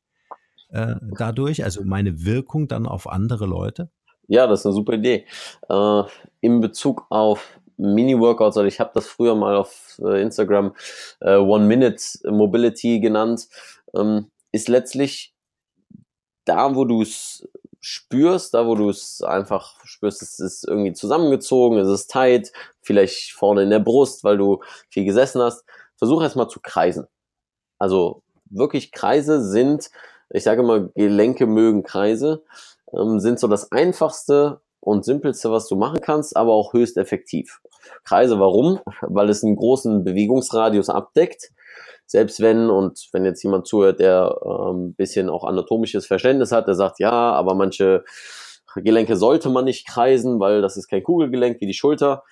äh, dadurch, also meine Wirkung dann auf andere Leute? Ja, das ist eine super Idee. Äh, in Bezug auf Mini-Workouts, also ich habe das früher mal auf äh, Instagram äh, One-Minute Mobility genannt, ähm, ist letztlich da, wo du es spürst, da wo du es einfach spürst, es ist irgendwie zusammengezogen, es ist tight, vielleicht vorne in der Brust, weil du viel gesessen hast, versuch erstmal zu kreisen. Also wirklich Kreise sind ich sage immer, Gelenke mögen Kreise, ähm, sind so das einfachste und simpelste, was du machen kannst, aber auch höchst effektiv. Kreise, warum? Weil es einen großen Bewegungsradius abdeckt. Selbst wenn, und wenn jetzt jemand zuhört, der ein ähm, bisschen auch anatomisches Verständnis hat, der sagt, ja, aber manche Gelenke sollte man nicht kreisen, weil das ist kein Kugelgelenk wie die Schulter.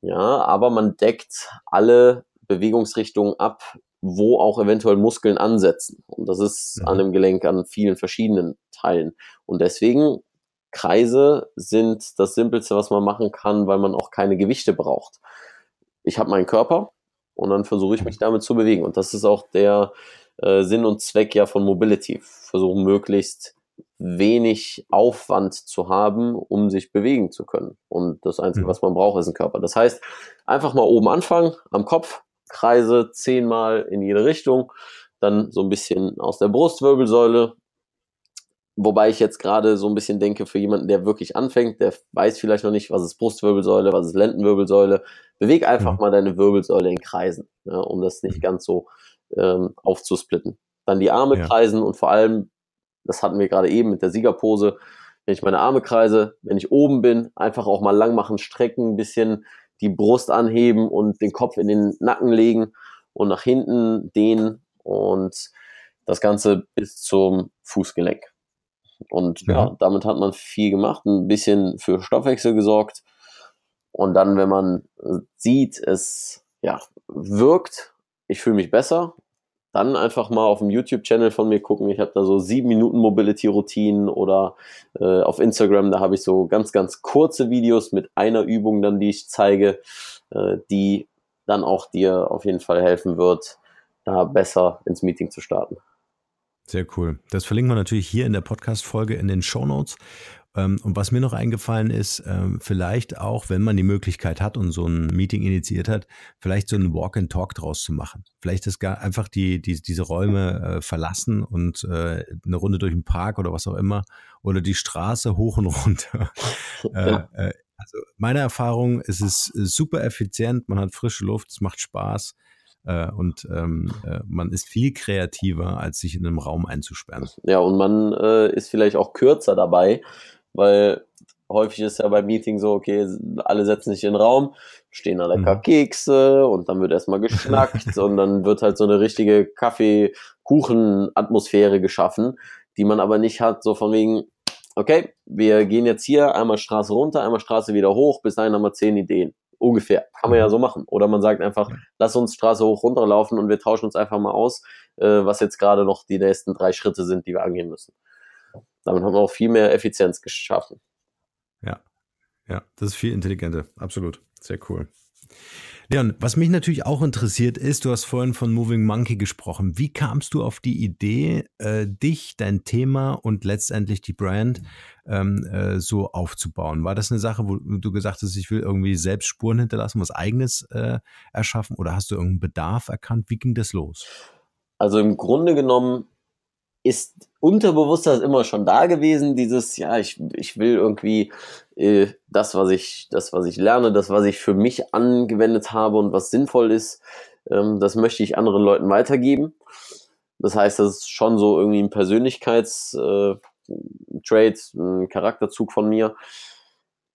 Ja, aber man deckt alle Bewegungsrichtungen ab, wo auch eventuell Muskeln ansetzen. Und das ist mhm. an einem Gelenk an vielen verschiedenen Teilen. Und deswegen Kreise sind das Simpelste, was man machen kann, weil man auch keine Gewichte braucht. Ich habe meinen Körper und dann versuche ich mich damit zu bewegen. Und das ist auch der äh, Sinn und Zweck ja von Mobility. Versuchen möglichst wenig Aufwand zu haben, um sich bewegen zu können. Und das Einzige, mhm. was man braucht, ist ein Körper. Das heißt, einfach mal oben anfangen, am Kopf, Kreise zehnmal in jede Richtung, dann so ein bisschen aus der Brustwirbelsäule. Wobei ich jetzt gerade so ein bisschen denke, für jemanden, der wirklich anfängt, der weiß vielleicht noch nicht, was ist Brustwirbelsäule, was ist Lendenwirbelsäule. Beweg einfach mhm. mal deine Wirbelsäule in Kreisen, ja, um das nicht mhm. ganz so ähm, aufzusplitten. Dann die Arme ja. kreisen und vor allem, das hatten wir gerade eben mit der Siegerpose, wenn ich meine Arme kreise, wenn ich oben bin, einfach auch mal lang machen, strecken, ein bisschen die Brust anheben und den Kopf in den Nacken legen und nach hinten dehnen und das Ganze bis zum Fußgelenk. Und ja. ja, damit hat man viel gemacht, ein bisschen für Stoffwechsel gesorgt. Und dann, wenn man sieht, es ja, wirkt, ich fühle mich besser, dann einfach mal auf dem YouTube-Channel von mir gucken. Ich habe da so sieben Minuten Mobility-Routinen oder äh, auf Instagram, da habe ich so ganz, ganz kurze Videos mit einer Übung dann, die ich zeige, äh, die dann auch dir auf jeden Fall helfen wird, da besser ins Meeting zu starten. Sehr cool. Das verlinken wir natürlich hier in der Podcast-Folge in den Show Notes. Ähm, und was mir noch eingefallen ist, ähm, vielleicht auch, wenn man die Möglichkeit hat und so ein Meeting initiiert hat, vielleicht so ein Walk and Talk draus zu machen. Vielleicht ist gar einfach die, die diese Räume äh, verlassen und äh, eine Runde durch den Park oder was auch immer oder die Straße hoch und runter. Ja. Äh, also meine Erfahrung, es ist super effizient, man hat frische Luft, es macht Spaß. Und ähm, äh, man ist viel kreativer, als sich in einem Raum einzusperren. Ja, und man äh, ist vielleicht auch kürzer dabei, weil häufig ist ja beim Meeting so, okay, alle setzen sich in den Raum, stehen da lecker mhm. Kekse und dann wird erstmal geschnackt und dann wird halt so eine richtige Kaffee-Kuchen-Atmosphäre geschaffen, die man aber nicht hat, so von wegen, okay, wir gehen jetzt hier einmal Straße runter, einmal Straße wieder hoch, bis dahin haben wir zehn Ideen. Ungefähr. Kann man ja so machen. Oder man sagt einfach, lass uns Straße hoch runterlaufen und wir tauschen uns einfach mal aus, äh, was jetzt gerade noch die nächsten drei Schritte sind, die wir angehen müssen. Damit haben wir auch viel mehr Effizienz geschaffen. Ja, ja, das ist viel intelligenter. Absolut. Sehr cool. Leon, was mich natürlich auch interessiert ist, du hast vorhin von Moving Monkey gesprochen. Wie kamst du auf die Idee, äh, dich, dein Thema und letztendlich die Brand ähm, äh, so aufzubauen? War das eine Sache, wo du gesagt hast, ich will irgendwie selbst Spuren hinterlassen, was eigenes äh, erschaffen oder hast du irgendeinen Bedarf erkannt? Wie ging das los? Also im Grunde genommen ist Unterbewusstsein immer schon da gewesen, dieses, ja, ich, ich will irgendwie äh, das, was ich, das, was ich lerne, das, was ich für mich angewendet habe und was sinnvoll ist, ähm, das möchte ich anderen Leuten weitergeben. Das heißt, das ist schon so irgendwie ein Persönlichkeitstrait, äh, ein Charakterzug von mir.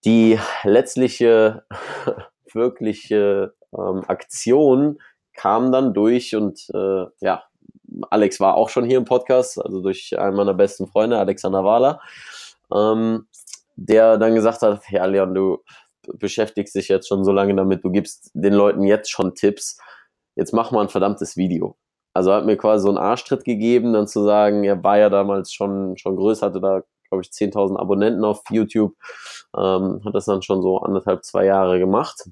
Die letztliche, wirkliche ähm, Aktion kam dann durch und äh, ja, Alex war auch schon hier im Podcast, also durch einen meiner besten Freunde, Alexander Wahler, ähm, der dann gesagt hat, ja Leon, du beschäftigst dich jetzt schon so lange damit, du gibst den Leuten jetzt schon Tipps, jetzt mach mal ein verdammtes Video. Also hat mir quasi so einen Arschtritt gegeben, dann zu sagen, er war ja damals schon, schon größer, hatte da, glaube ich, 10.000 Abonnenten auf YouTube, ähm, hat das dann schon so anderthalb, zwei Jahre gemacht.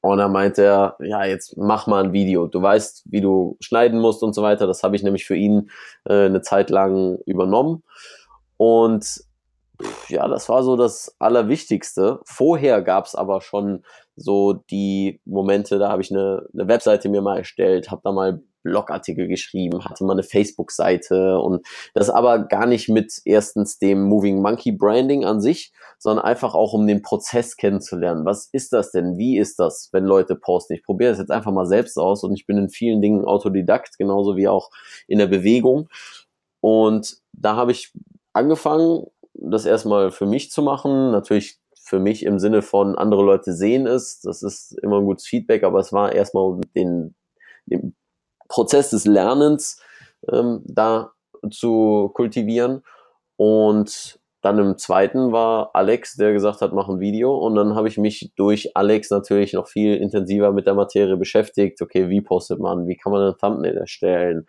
Und dann meinte er, ja, jetzt mach mal ein Video. Du weißt, wie du schneiden musst und so weiter. Das habe ich nämlich für ihn äh, eine Zeit lang übernommen. Und ja, das war so das Allerwichtigste. Vorher gab es aber schon so die Momente, da habe ich eine, eine Webseite mir mal erstellt, habe da mal Blogartikel geschrieben, hatte mal eine Facebook-Seite und das aber gar nicht mit erstens dem Moving Monkey Branding an sich, sondern einfach auch um den Prozess kennenzulernen. Was ist das denn? Wie ist das, wenn Leute posten? Ich probiere das jetzt einfach mal selbst aus und ich bin in vielen Dingen Autodidakt, genauso wie auch in der Bewegung. Und da habe ich angefangen, das erstmal für mich zu machen. Natürlich für mich im Sinne von andere Leute sehen es. Das ist immer ein gutes Feedback, aber es war erstmal den, den Prozess des Lernens ähm, da zu kultivieren. Und dann im zweiten war Alex, der gesagt hat, mach ein Video. Und dann habe ich mich durch Alex natürlich noch viel intensiver mit der Materie beschäftigt. Okay, wie postet man? Wie kann man ein Thumbnail erstellen?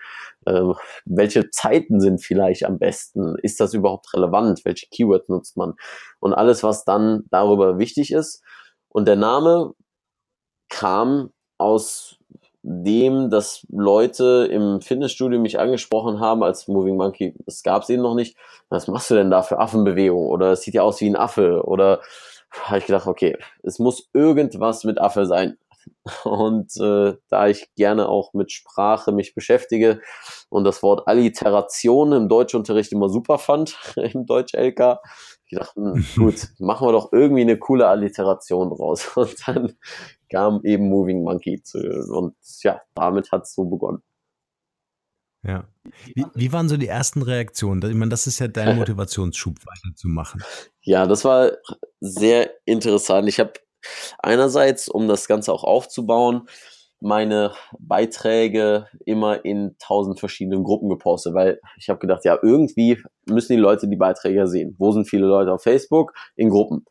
Ähm, welche Zeiten sind vielleicht am besten? Ist das überhaupt relevant? Welche Keywords nutzt man? Und alles, was dann darüber wichtig ist. Und der Name kam aus dem, dass Leute im Fitnessstudio mich angesprochen haben als Moving Monkey, das gab es eben noch nicht. Was machst du denn da für Affenbewegung? Oder es sieht ja aus wie ein Affe. Oder habe ich gedacht, okay, es muss irgendwas mit Affe sein. Und äh, da ich gerne auch mit Sprache mich beschäftige und das Wort Alliteration im Deutschunterricht immer super fand, im Deutsch-LK, ich dachte, hm, gut, machen wir doch irgendwie eine coole Alliteration draus. Und dann kam eben Moving Monkey zu, und ja, damit hat es so begonnen. Ja. Wie, wie, waren so die ersten Reaktionen? Ich meine, das ist ja dein Motivationsschub, weiterzumachen. Ja, das war sehr interessant. Ich habe einerseits, um das Ganze auch aufzubauen, meine Beiträge immer in tausend verschiedenen Gruppen gepostet, weil ich habe gedacht, ja, irgendwie müssen die Leute die Beiträge sehen. Wo sind viele Leute auf Facebook? In Gruppen.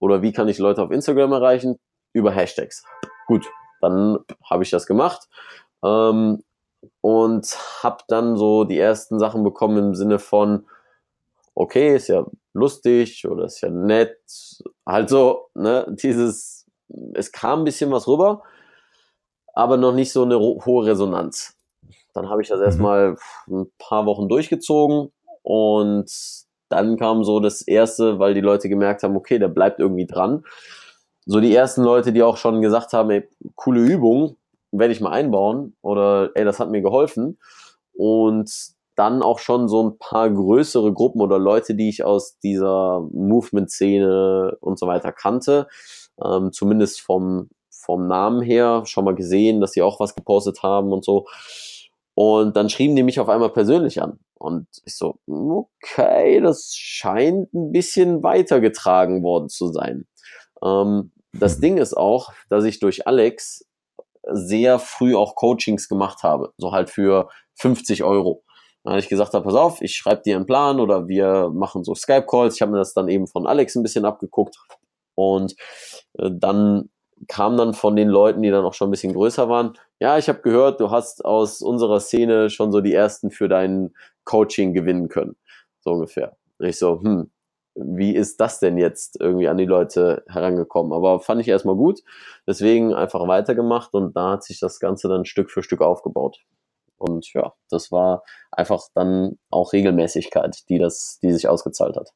Oder wie kann ich Leute auf Instagram erreichen? Über Hashtags. Gut, dann habe ich das gemacht ähm, und habe dann so die ersten Sachen bekommen im Sinne von, okay, ist ja lustig oder ist ja nett. Halt so, ne, dieses, es kam ein bisschen was rüber aber noch nicht so eine hohe Resonanz. Dann habe ich das mhm. erstmal ein paar Wochen durchgezogen und dann kam so das erste, weil die Leute gemerkt haben, okay, der bleibt irgendwie dran. So die ersten Leute, die auch schon gesagt haben, ey, coole Übung, werde ich mal einbauen oder ey, das hat mir geholfen. Und dann auch schon so ein paar größere Gruppen oder Leute, die ich aus dieser Movement-Szene und so weiter kannte, ähm, zumindest vom vom Namen her schon mal gesehen, dass sie auch was gepostet haben und so. Und dann schrieben die mich auf einmal persönlich an. Und ich so, okay, das scheint ein bisschen weitergetragen worden zu sein. Ähm, das mhm. Ding ist auch, dass ich durch Alex sehr früh auch Coachings gemacht habe. So halt für 50 Euro. Da ich gesagt habe, pass auf, ich schreibe dir einen Plan oder wir machen so Skype-Calls. Ich habe mir das dann eben von Alex ein bisschen abgeguckt. Und äh, dann kam dann von den Leuten, die dann auch schon ein bisschen größer waren, ja, ich habe gehört, du hast aus unserer Szene schon so die ersten für dein Coaching gewinnen können. So ungefähr. Und ich so, hm, wie ist das denn jetzt irgendwie an die Leute herangekommen? Aber fand ich erstmal gut. Deswegen einfach weitergemacht und da hat sich das Ganze dann Stück für Stück aufgebaut. Und ja, das war einfach dann auch Regelmäßigkeit, die das, die sich ausgezahlt hat.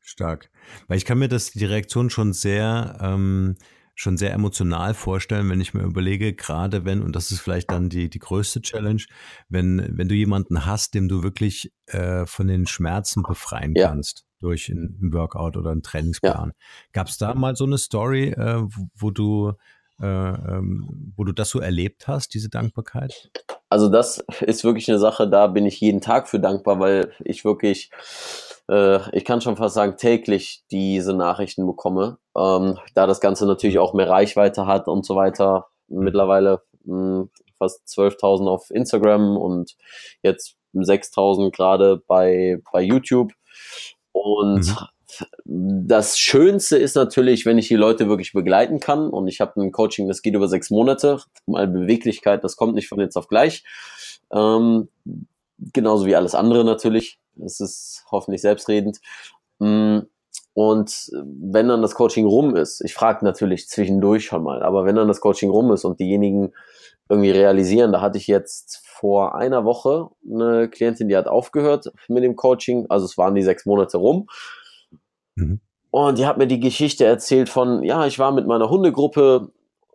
Stark. Weil ich kann mir das, die Reaktion schon sehr, ähm, schon sehr emotional vorstellen, wenn ich mir überlege, gerade wenn, und das ist vielleicht dann die, die größte Challenge, wenn, wenn du jemanden hast, dem du wirklich äh, von den Schmerzen befreien ja. kannst durch ein Workout oder einen Trainingsplan. Ja. Gab es da mal so eine Story, äh, wo, wo du äh, ähm, wo du das so erlebt hast, diese Dankbarkeit? Also das ist wirklich eine Sache, da bin ich jeden Tag für dankbar, weil ich wirklich äh, ich kann schon fast sagen, täglich diese Nachrichten bekomme. Ähm, da das Ganze natürlich auch mehr Reichweite hat und so weiter. Mittlerweile mh, hm, fast 12.000 auf Instagram und jetzt 6.000 gerade bei, bei YouTube. Und mhm. das Schönste ist natürlich, wenn ich die Leute wirklich begleiten kann. Und ich habe ein Coaching, das geht über sechs Monate. Mal Beweglichkeit, das kommt nicht von jetzt auf gleich. Ähm, genauso wie alles andere natürlich. Das ist hoffentlich selbstredend. Mm, und wenn dann das Coaching rum ist, ich frage natürlich zwischendurch schon mal, aber wenn dann das Coaching rum ist und diejenigen irgendwie realisieren, da hatte ich jetzt vor einer Woche eine Klientin, die hat aufgehört mit dem Coaching, also es waren die sechs Monate rum. Mhm. Und die hat mir die Geschichte erzählt von, ja, ich war mit meiner Hundegruppe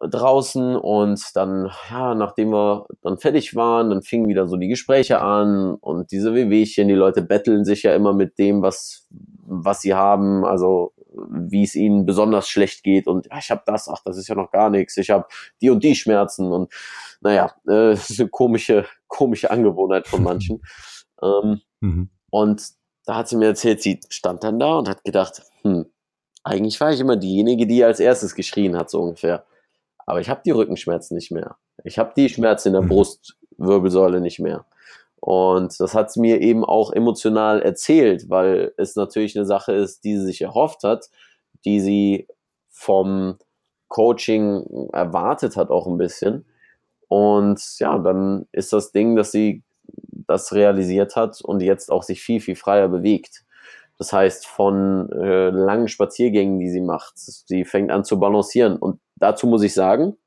draußen und dann, ja, nachdem wir dann fertig waren, dann fingen wieder so die Gespräche an und diese Wehwehchen, die Leute betteln sich ja immer mit dem, was, was sie haben, also wie es ihnen besonders schlecht geht und ja, ich habe das, ach, das ist ja noch gar nichts, ich habe die und die Schmerzen und naja, äh, ist eine komische, komische Angewohnheit von manchen. ähm, mhm. Und da hat sie mir erzählt, sie stand dann da und hat gedacht, hm, eigentlich war ich immer diejenige, die als erstes geschrien hat, so ungefähr. Aber ich habe die Rückenschmerzen nicht mehr. Ich habe die Schmerzen in der mhm. Brustwirbelsäule nicht mehr. Und das hat sie mir eben auch emotional erzählt, weil es natürlich eine Sache ist, die sie sich erhofft hat, die sie vom Coaching erwartet hat auch ein bisschen. Und ja, dann ist das Ding, dass sie das realisiert hat und jetzt auch sich viel, viel freier bewegt. Das heißt, von äh, langen Spaziergängen, die sie macht, sie fängt an zu balancieren. Und dazu muss ich sagen,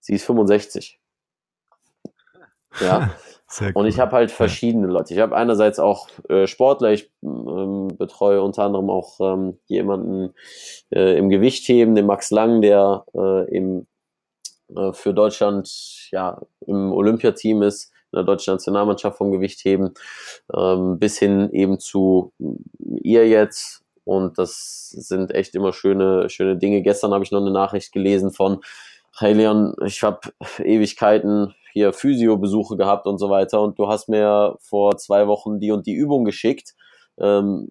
sie ist 65. Ja. Cool. Und ich habe halt verschiedene Leute. Ich habe einerseits auch äh, Sportler, ich ähm, betreue unter anderem auch ähm, jemanden äh, im Gewichtheben, den Max Lang, der äh, im, äh, für Deutschland ja im Olympiateam ist, in der deutschen Nationalmannschaft vom Gewichtheben, ähm, bis hin eben zu ihr jetzt. Und das sind echt immer schöne, schöne Dinge. Gestern habe ich noch eine Nachricht gelesen von, hey Leon, ich habe Ewigkeiten, hier Physio-Besuche gehabt und so weiter und du hast mir vor zwei Wochen die und die Übung geschickt ähm,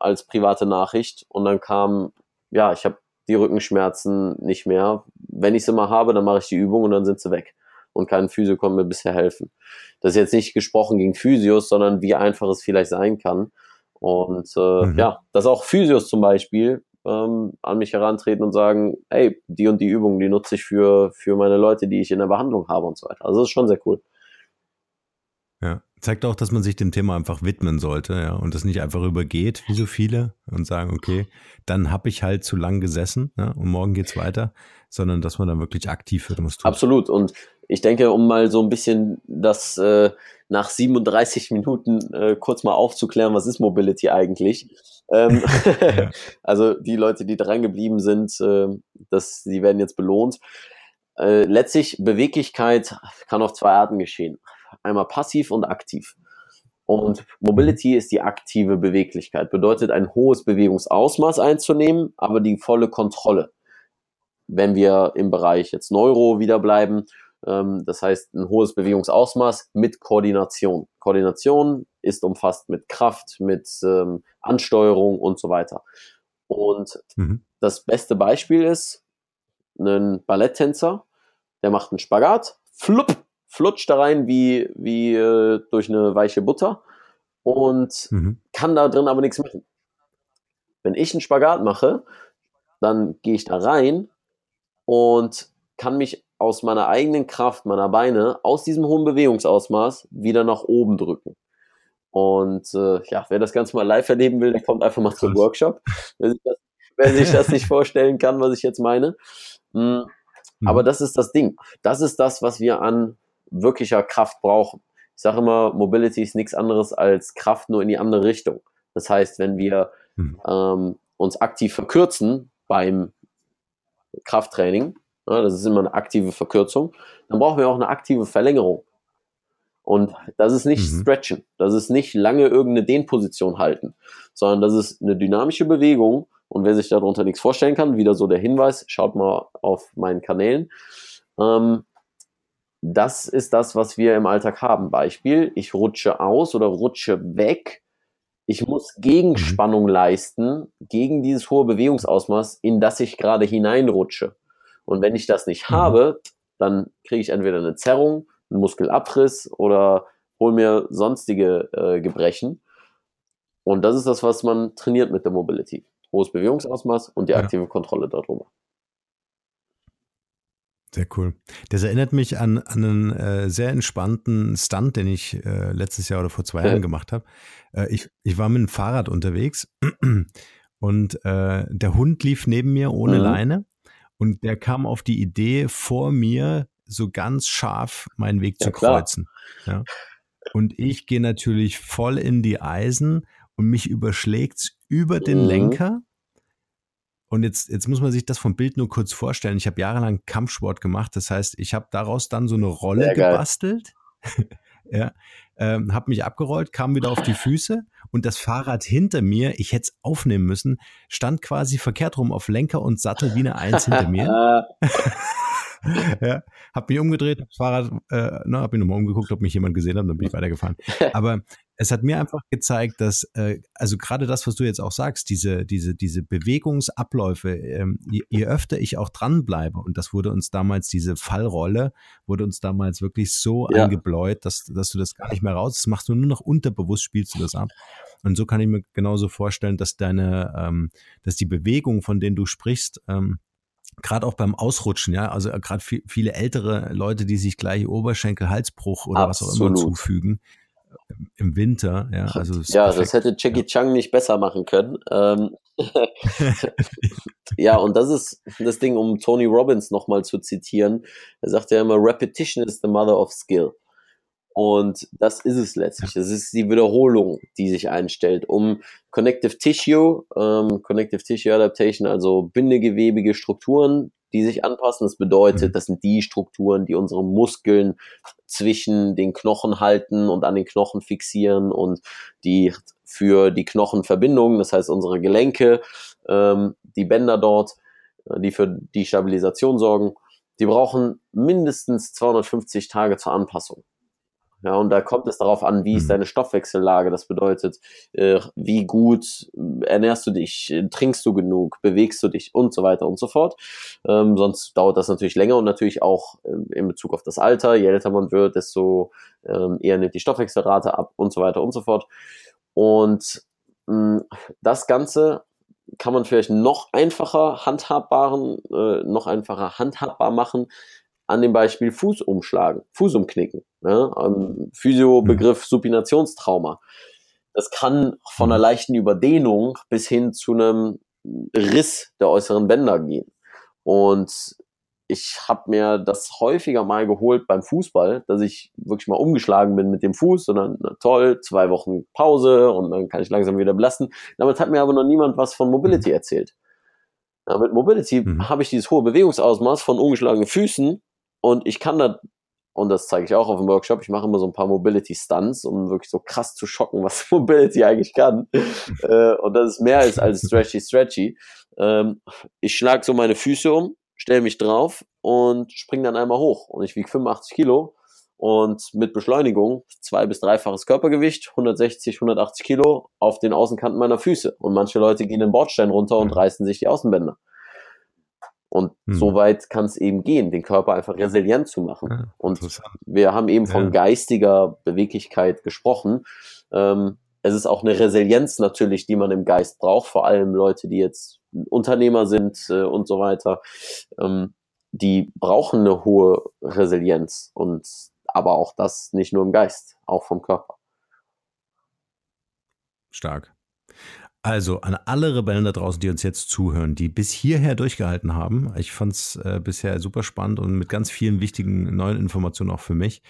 als private Nachricht und dann kam, ja, ich habe die Rückenschmerzen nicht mehr. Wenn ich sie mal habe, dann mache ich die Übung und dann sind sie weg. Und kein Physio konnte mir bisher helfen. Das ist jetzt nicht gesprochen gegen Physios, sondern wie einfach es vielleicht sein kann. Und äh, mhm. ja, dass auch Physios zum Beispiel ähm, an mich herantreten und sagen, hey, die und die Übung, die nutze ich für, für meine Leute, die ich in der Behandlung habe und so weiter. Also das ist schon sehr cool. Ja, zeigt auch, dass man sich dem Thema einfach widmen sollte, ja, und das nicht einfach übergeht, wie so viele, und sagen, okay, dann habe ich halt zu lang gesessen, ja, und morgen geht's weiter, sondern dass man dann wirklich aktiv wird und was tut. Absolut. Und ich denke, um mal so ein bisschen das äh, nach 37 Minuten äh, kurz mal aufzuklären, was ist Mobility eigentlich? Ähm, ja. Also die Leute, die dran geblieben sind, äh, das, die werden jetzt belohnt. Äh, letztlich Beweglichkeit kann auf zwei Arten geschehen. Einmal passiv und aktiv. Und Mobility ist die aktive Beweglichkeit, bedeutet ein hohes Bewegungsausmaß einzunehmen, aber die volle Kontrolle. Wenn wir im Bereich jetzt Neuro wieder bleiben, das heißt ein hohes Bewegungsausmaß mit Koordination. Koordination ist umfasst mit Kraft, mit ähm, Ansteuerung und so weiter. Und mhm. das beste Beispiel ist ein Balletttänzer, der macht einen Spagat, flupp, flutscht da rein wie, wie äh, durch eine weiche Butter und mhm. kann da drin aber nichts machen. Wenn ich einen Spagat mache, dann gehe ich da rein und kann mich aus meiner eigenen Kraft, meiner Beine, aus diesem hohen Bewegungsausmaß wieder nach oben drücken. Und äh, ja, wer das Ganze mal live erleben will, der kommt einfach mal zum Workshop. Wer sich, das, wer sich das nicht vorstellen kann, was ich jetzt meine. Mhm. Aber das ist das Ding. Das ist das, was wir an wirklicher Kraft brauchen. Ich sage immer, Mobility ist nichts anderes als Kraft nur in die andere Richtung. Das heißt, wenn wir mhm. ähm, uns aktiv verkürzen beim Krafttraining, ja, das ist immer eine aktive Verkürzung, dann brauchen wir auch eine aktive Verlängerung. Und das ist nicht mhm. Stretchen, das ist nicht lange irgendeine Dehnposition halten, sondern das ist eine dynamische Bewegung. Und wer sich darunter nichts vorstellen kann, wieder so der Hinweis, schaut mal auf meinen Kanälen. Ähm, das ist das, was wir im Alltag haben. Beispiel, ich rutsche aus oder rutsche weg. Ich muss Gegenspannung mhm. leisten gegen dieses hohe Bewegungsausmaß, in das ich gerade hineinrutsche. Und wenn ich das nicht mhm. habe, dann kriege ich entweder eine Zerrung, einen Muskelabriss oder hole mir sonstige äh, Gebrechen. Und das ist das, was man trainiert mit der Mobility. Hohes Bewegungsausmaß und die aktive ja. Kontrolle darüber. Sehr cool. Das erinnert mich an, an einen äh, sehr entspannten Stunt, den ich äh, letztes Jahr oder vor zwei Jahren gemacht habe. Äh, ich, ich war mit dem Fahrrad unterwegs und äh, der Hund lief neben mir ohne mhm. Leine und der kam auf die Idee, vor mir so ganz scharf meinen Weg ja, zu kreuzen. Ja. Und ich gehe natürlich voll in die Eisen und mich überschlägt über den mhm. Lenker und jetzt, jetzt muss man sich das vom Bild nur kurz vorstellen. Ich habe jahrelang Kampfsport gemacht. Das heißt, ich habe daraus dann so eine Rolle gebastelt. ja, ähm, habe mich abgerollt, kam wieder auf die Füße und das Fahrrad hinter mir, ich hätte es aufnehmen müssen, stand quasi verkehrt rum auf Lenker und Sattel wie eine Eins hinter mir. ja, hab mich umgedreht, das Fahrrad, äh, ne, hab mich nochmal umgeguckt, ob mich jemand gesehen hat, dann bin ich weitergefahren. Aber es hat mir einfach gezeigt, dass, äh, also gerade das, was du jetzt auch sagst, diese, diese, diese Bewegungsabläufe, ähm, je, je öfter ich auch dranbleibe, und das wurde uns damals, diese Fallrolle, wurde uns damals wirklich so ja. eingebläut, dass, dass du das gar nicht mehr raus, das machst du nur noch unterbewusst, spielst du das ab. Und so kann ich mir genauso vorstellen, dass deine, ähm, dass die Bewegung, von denen du sprichst, ähm, gerade auch beim Ausrutschen, ja, also gerade viele ältere Leute, die sich gleich Oberschenkel, Halsbruch oder Absolut. was auch immer zufügen im Winter, ja, also ja, perfekt. das hätte Jackie ja. Chang nicht besser machen können. Ähm, ja, und das ist das Ding, um Tony Robbins nochmal zu zitieren. Er sagt ja immer, Repetition is the mother of skill. Und das ist es letztlich. Es ist die Wiederholung, die sich einstellt, um Connective Tissue, ähm, Connective Tissue Adaptation, also bindegewebige Strukturen, die sich anpassen. Das bedeutet, mhm. das sind die Strukturen, die unsere Muskeln zwischen den Knochen halten und an den Knochen fixieren und die für die Knochenverbindungen, das heißt unsere Gelenke, ähm, die Bänder dort, äh, die für die Stabilisation sorgen die brauchen mindestens 250 Tage zur Anpassung. Ja, und da kommt es darauf an, wie ist mhm. deine Stoffwechsellage. Das bedeutet, äh, wie gut ernährst du dich, trinkst du genug, bewegst du dich und so weiter und so fort. Ähm, sonst dauert das natürlich länger und natürlich auch äh, in Bezug auf das Alter. Je älter man wird, desto ähm, eher nimmt die Stoffwechselrate ab und so weiter und so fort. Und mh, das Ganze kann man vielleicht noch einfacher handhabbaren, äh, noch einfacher handhabbar machen, an dem Beispiel Fuß umschlagen, Fuß umknicken. Ne? Ähm, Physiobegriff mhm. Supinationstrauma. Das kann von einer mhm. leichten Überdehnung bis hin zu einem Riss der äußeren Bänder gehen. Und ich habe mir das häufiger mal geholt beim Fußball, dass ich wirklich mal umgeschlagen bin mit dem Fuß, sondern na, toll, zwei Wochen Pause und dann kann ich langsam wieder belasten. Damit hat mir aber noch niemand was von Mobility mhm. erzählt. Ja, mit Mobility mhm. habe ich dieses hohe Bewegungsausmaß von umgeschlagenen Füßen und ich kann da, und das zeige ich auch auf dem Workshop, ich mache immer so ein paar Mobility-Stunts, um wirklich so krass zu schocken, was Mobility eigentlich kann. äh, und das ist mehr als, als stretchy, stretchy. Ähm, ich schlage so meine Füße um, stelle mich drauf und springe dann einmal hoch. Und ich wiege 85 Kilo und mit Beschleunigung zwei- bis dreifaches Körpergewicht, 160, 180 Kilo auf den Außenkanten meiner Füße. Und manche Leute gehen den Bordstein runter und reißen sich die Außenbänder. Und hm. so weit kann es eben gehen, den Körper einfach resilient zu machen. Ja, und wir haben eben von ja. geistiger Beweglichkeit gesprochen. Ähm, es ist auch eine Resilienz natürlich, die man im Geist braucht, vor allem Leute, die jetzt Unternehmer sind äh, und so weiter. Ähm, die brauchen eine hohe Resilienz und aber auch das nicht nur im Geist, auch vom Körper. Stark. Also an alle Rebellen da draußen, die uns jetzt zuhören, die bis hierher durchgehalten haben. Ich fand es äh, bisher super spannend und mit ganz vielen wichtigen neuen Informationen auch für mich.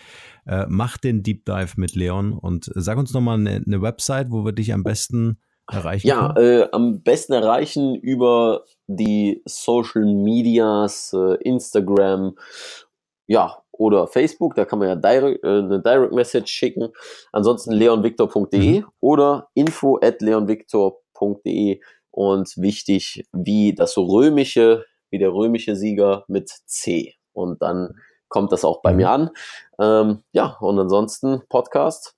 Äh, mach den Deep Dive mit Leon und sag uns nochmal eine, eine Website, wo wir dich am besten erreichen Ja, äh, am besten erreichen über die Social Medias, äh, Instagram, ja, oder Facebook, da kann man ja direct, äh, eine Direct Message schicken. Ansonsten leonvictor.de mhm. oder info at leonvictor.de www.römische.de und wichtig wie das römische, wie der römische Sieger mit C. Und dann kommt das auch bei mhm. mir an. Ähm, ja, und ansonsten Podcast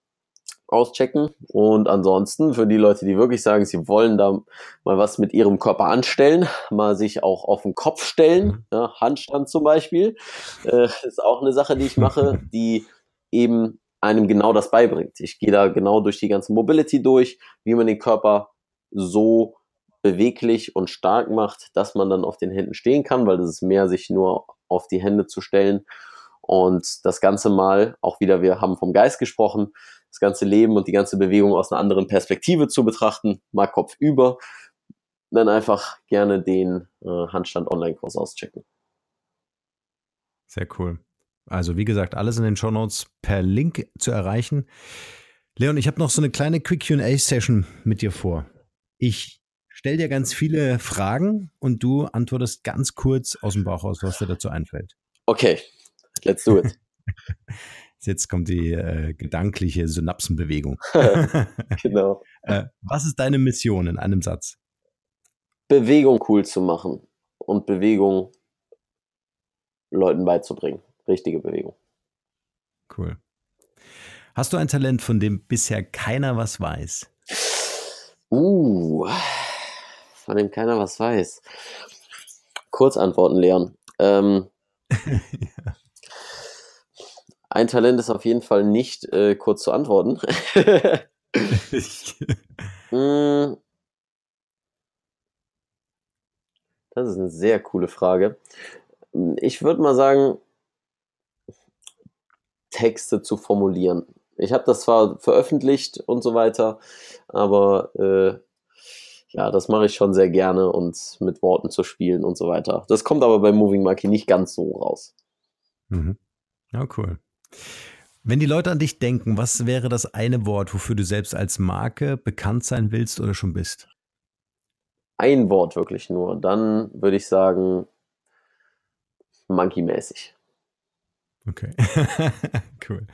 auschecken. Und ansonsten für die Leute, die wirklich sagen, sie wollen da mal was mit ihrem Körper anstellen, mal sich auch auf den Kopf stellen, mhm. ja, Handstand zum Beispiel, äh, ist auch eine Sache, die ich mache, die eben einem genau das beibringt. Ich gehe da genau durch die ganze Mobility durch, wie man den Körper so beweglich und stark macht, dass man dann auf den Händen stehen kann, weil das ist mehr, sich nur auf die Hände zu stellen und das ganze Mal, auch wieder, wir haben vom Geist gesprochen, das ganze Leben und die ganze Bewegung aus einer anderen Perspektive zu betrachten, mal Kopf über, dann einfach gerne den äh, Handstand Online-Kurs auschecken. Sehr cool. Also wie gesagt, alles in den Show Notes per Link zu erreichen. Leon, ich habe noch so eine kleine Quick QA-Session mit dir vor. Ich stelle dir ganz viele Fragen und du antwortest ganz kurz aus dem Bauch aus, was dir dazu einfällt. Okay, let's do it. Jetzt kommt die äh, gedankliche Synapsenbewegung. genau. äh, was ist deine Mission in einem Satz? Bewegung cool zu machen und Bewegung Leuten beizubringen. Richtige Bewegung. Cool. Hast du ein Talent, von dem bisher keiner was weiß? Uh, von dem keiner was weiß. Kurz antworten, Leon. Ähm, ja. Ein Talent ist auf jeden Fall nicht äh, kurz zu antworten. Hm. das ist eine sehr coole Frage. Ich würde mal sagen, Texte zu formulieren. Ich habe das zwar veröffentlicht und so weiter, aber äh, ja, das mache ich schon sehr gerne und mit Worten zu spielen und so weiter. Das kommt aber bei Moving Monkey nicht ganz so raus. Mhm. Ja, cool. Wenn die Leute an dich denken, was wäre das eine Wort, wofür du selbst als Marke bekannt sein willst oder schon bist? Ein Wort wirklich nur. Dann würde ich sagen, monkey-mäßig. Okay, cool.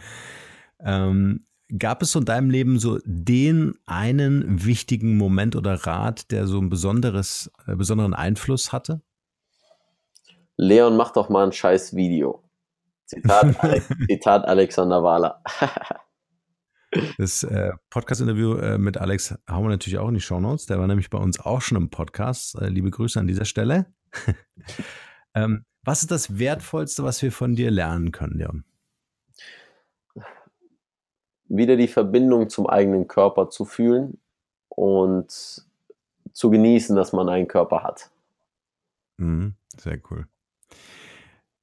Ähm, gab es so in deinem Leben so den einen wichtigen Moment oder Rat, der so einen besonderes, äh, besonderen Einfluss hatte? Leon, mach doch mal ein scheiß Video. Zitat, Alex, Zitat Alexander Wahler. Das äh, Podcast-Interview äh, mit Alex haben wir natürlich auch in die Shownotes. Der war nämlich bei uns auch schon im Podcast. Äh, liebe Grüße an dieser Stelle. ähm, was ist das Wertvollste, was wir von dir lernen können, Leon? Wieder die Verbindung zum eigenen Körper zu fühlen und zu genießen, dass man einen Körper hat. Mhm, sehr cool.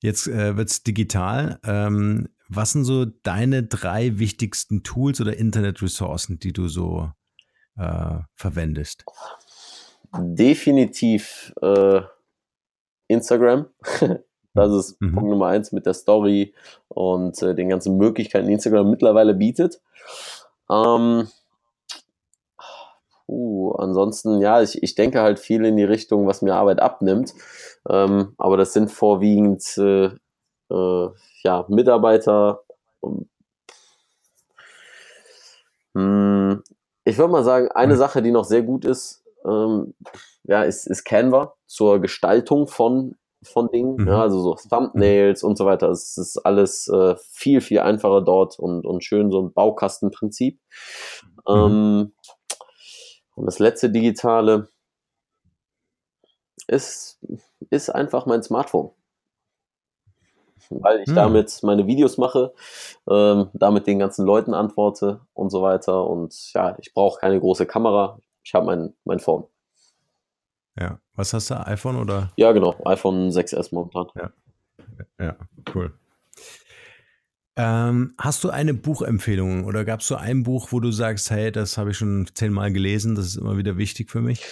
Jetzt äh, wird es digital. Ähm, was sind so deine drei wichtigsten Tools oder Internetressourcen, die du so äh, verwendest? Definitiv äh, Instagram. Das ist mhm. Punkt Nummer eins mit der Story und äh, den ganzen Möglichkeiten, die Instagram mittlerweile bietet. Ähm, uh, ansonsten, ja, ich, ich denke halt viel in die Richtung, was mir Arbeit abnimmt. Ähm, aber das sind vorwiegend äh, äh, ja, Mitarbeiter. Hm, ich würde mal sagen, eine Sache, die noch sehr gut ist, ähm, ja, ist, ist Canva zur Gestaltung von, von Dingen. Mhm. Ja, also so Thumbnails und so weiter. Es ist alles äh, viel, viel einfacher dort und, und schön so ein Baukastenprinzip. Mhm. Ähm, und das letzte Digitale ist, ist einfach mein Smartphone weil ich hm. damit meine Videos mache, ähm, damit den ganzen Leuten antworte und so weiter. Und ja, ich brauche keine große Kamera. Ich habe mein, mein Phone. Ja, was hast du, iPhone oder? Ja, genau, iPhone 6S momentan. Ja, ja cool. Ähm, hast du eine Buchempfehlung oder gab es so ein Buch, wo du sagst, hey, das habe ich schon zehnmal gelesen, das ist immer wieder wichtig für mich?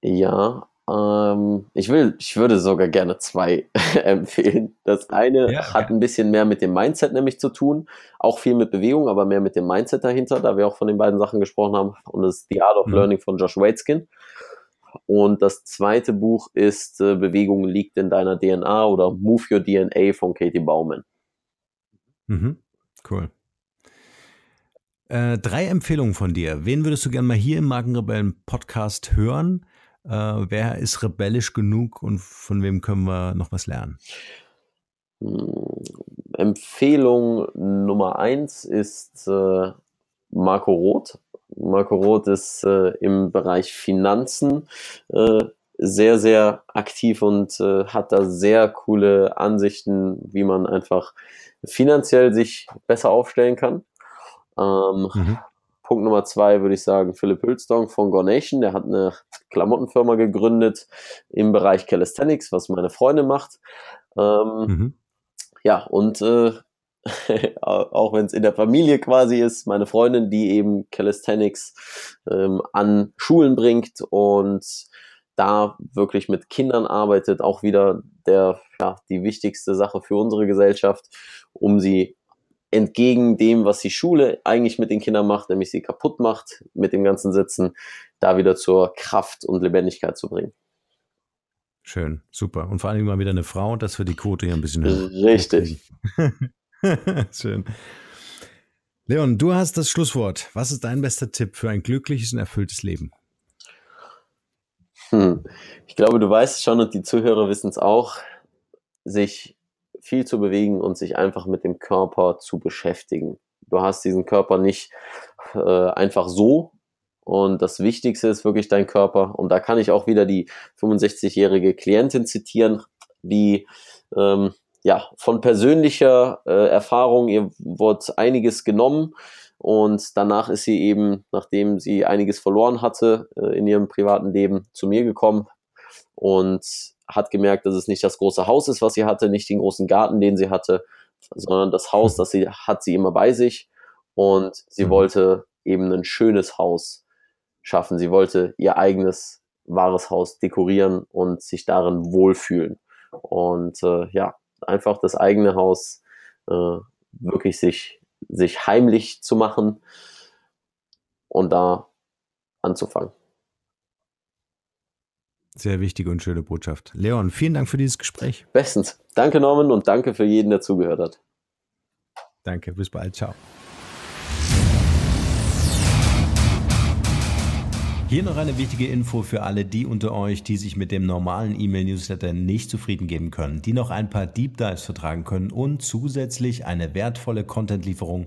Ja, ähm, ich will, ich würde sogar gerne zwei empfehlen. Das eine ja, hat ein bisschen mehr mit dem Mindset nämlich zu tun, auch viel mit Bewegung, aber mehr mit dem Mindset dahinter, da wir auch von den beiden Sachen gesprochen haben. Und das ist The Art of mhm. Learning von Josh Waitzkin. Und das zweite Buch ist äh, Bewegung liegt in deiner DNA oder Move Your DNA von Katie Bauman. Mhm. Cool. Äh, drei Empfehlungen von dir. Wen würdest du gerne mal hier im Markenrebellen Podcast hören? Äh, wer ist rebellisch genug und von wem können wir noch was lernen? Hm, Empfehlung Nummer eins ist äh, Marco Roth. Marco Roth ist äh, im Bereich Finanzen äh, sehr, sehr aktiv und äh, hat da sehr coole Ansichten, wie man einfach finanziell sich besser aufstellen kann. Ähm, mhm. Punkt Nummer zwei würde ich sagen, Philipp Hülsdong von Gornation, der hat eine Klamottenfirma gegründet im Bereich Calisthenics, was meine Freundin macht. Ähm, mhm. Ja, und äh, auch wenn es in der Familie quasi ist, meine Freundin, die eben Calisthenics ähm, an Schulen bringt und da wirklich mit Kindern arbeitet, auch wieder der, ja, die wichtigste Sache für unsere Gesellschaft, um sie entgegen dem, was die Schule eigentlich mit den Kindern macht, nämlich sie kaputt macht mit dem ganzen Sitzen, da wieder zur Kraft und Lebendigkeit zu bringen. Schön, super. Und vor allem mal wieder eine Frau, das für die Quote hier ein bisschen Richtig. Schön. Leon, du hast das Schlusswort. Was ist dein bester Tipp für ein glückliches und erfülltes Leben? Hm. Ich glaube, du weißt schon und die Zuhörer wissen es auch, sich viel zu bewegen und sich einfach mit dem Körper zu beschäftigen. Du hast diesen Körper nicht äh, einfach so. Und das Wichtigste ist wirklich dein Körper. Und da kann ich auch wieder die 65-jährige Klientin zitieren, die ähm, ja von persönlicher äh, Erfahrung, ihr wurde einiges genommen und danach ist sie eben, nachdem sie einiges verloren hatte äh, in ihrem privaten Leben, zu mir gekommen und hat gemerkt, dass es nicht das große Haus ist, was sie hatte, nicht den großen Garten, den sie hatte, sondern das Haus, das sie hat sie immer bei sich und sie mhm. wollte eben ein schönes Haus schaffen. Sie wollte ihr eigenes wahres Haus dekorieren und sich darin wohlfühlen und äh, ja einfach das eigene Haus äh, wirklich sich sich heimlich zu machen und da anzufangen. Sehr wichtige und schöne Botschaft. Leon, vielen Dank für dieses Gespräch. Bestens. Danke, Norman, und danke für jeden, der zugehört hat. Danke, bis bald. Ciao. Hier noch eine wichtige Info für alle die unter euch, die sich mit dem normalen E-Mail-Newsletter nicht zufrieden geben können, die noch ein paar Deep Dives vertragen können und zusätzlich eine wertvolle Content-Lieferung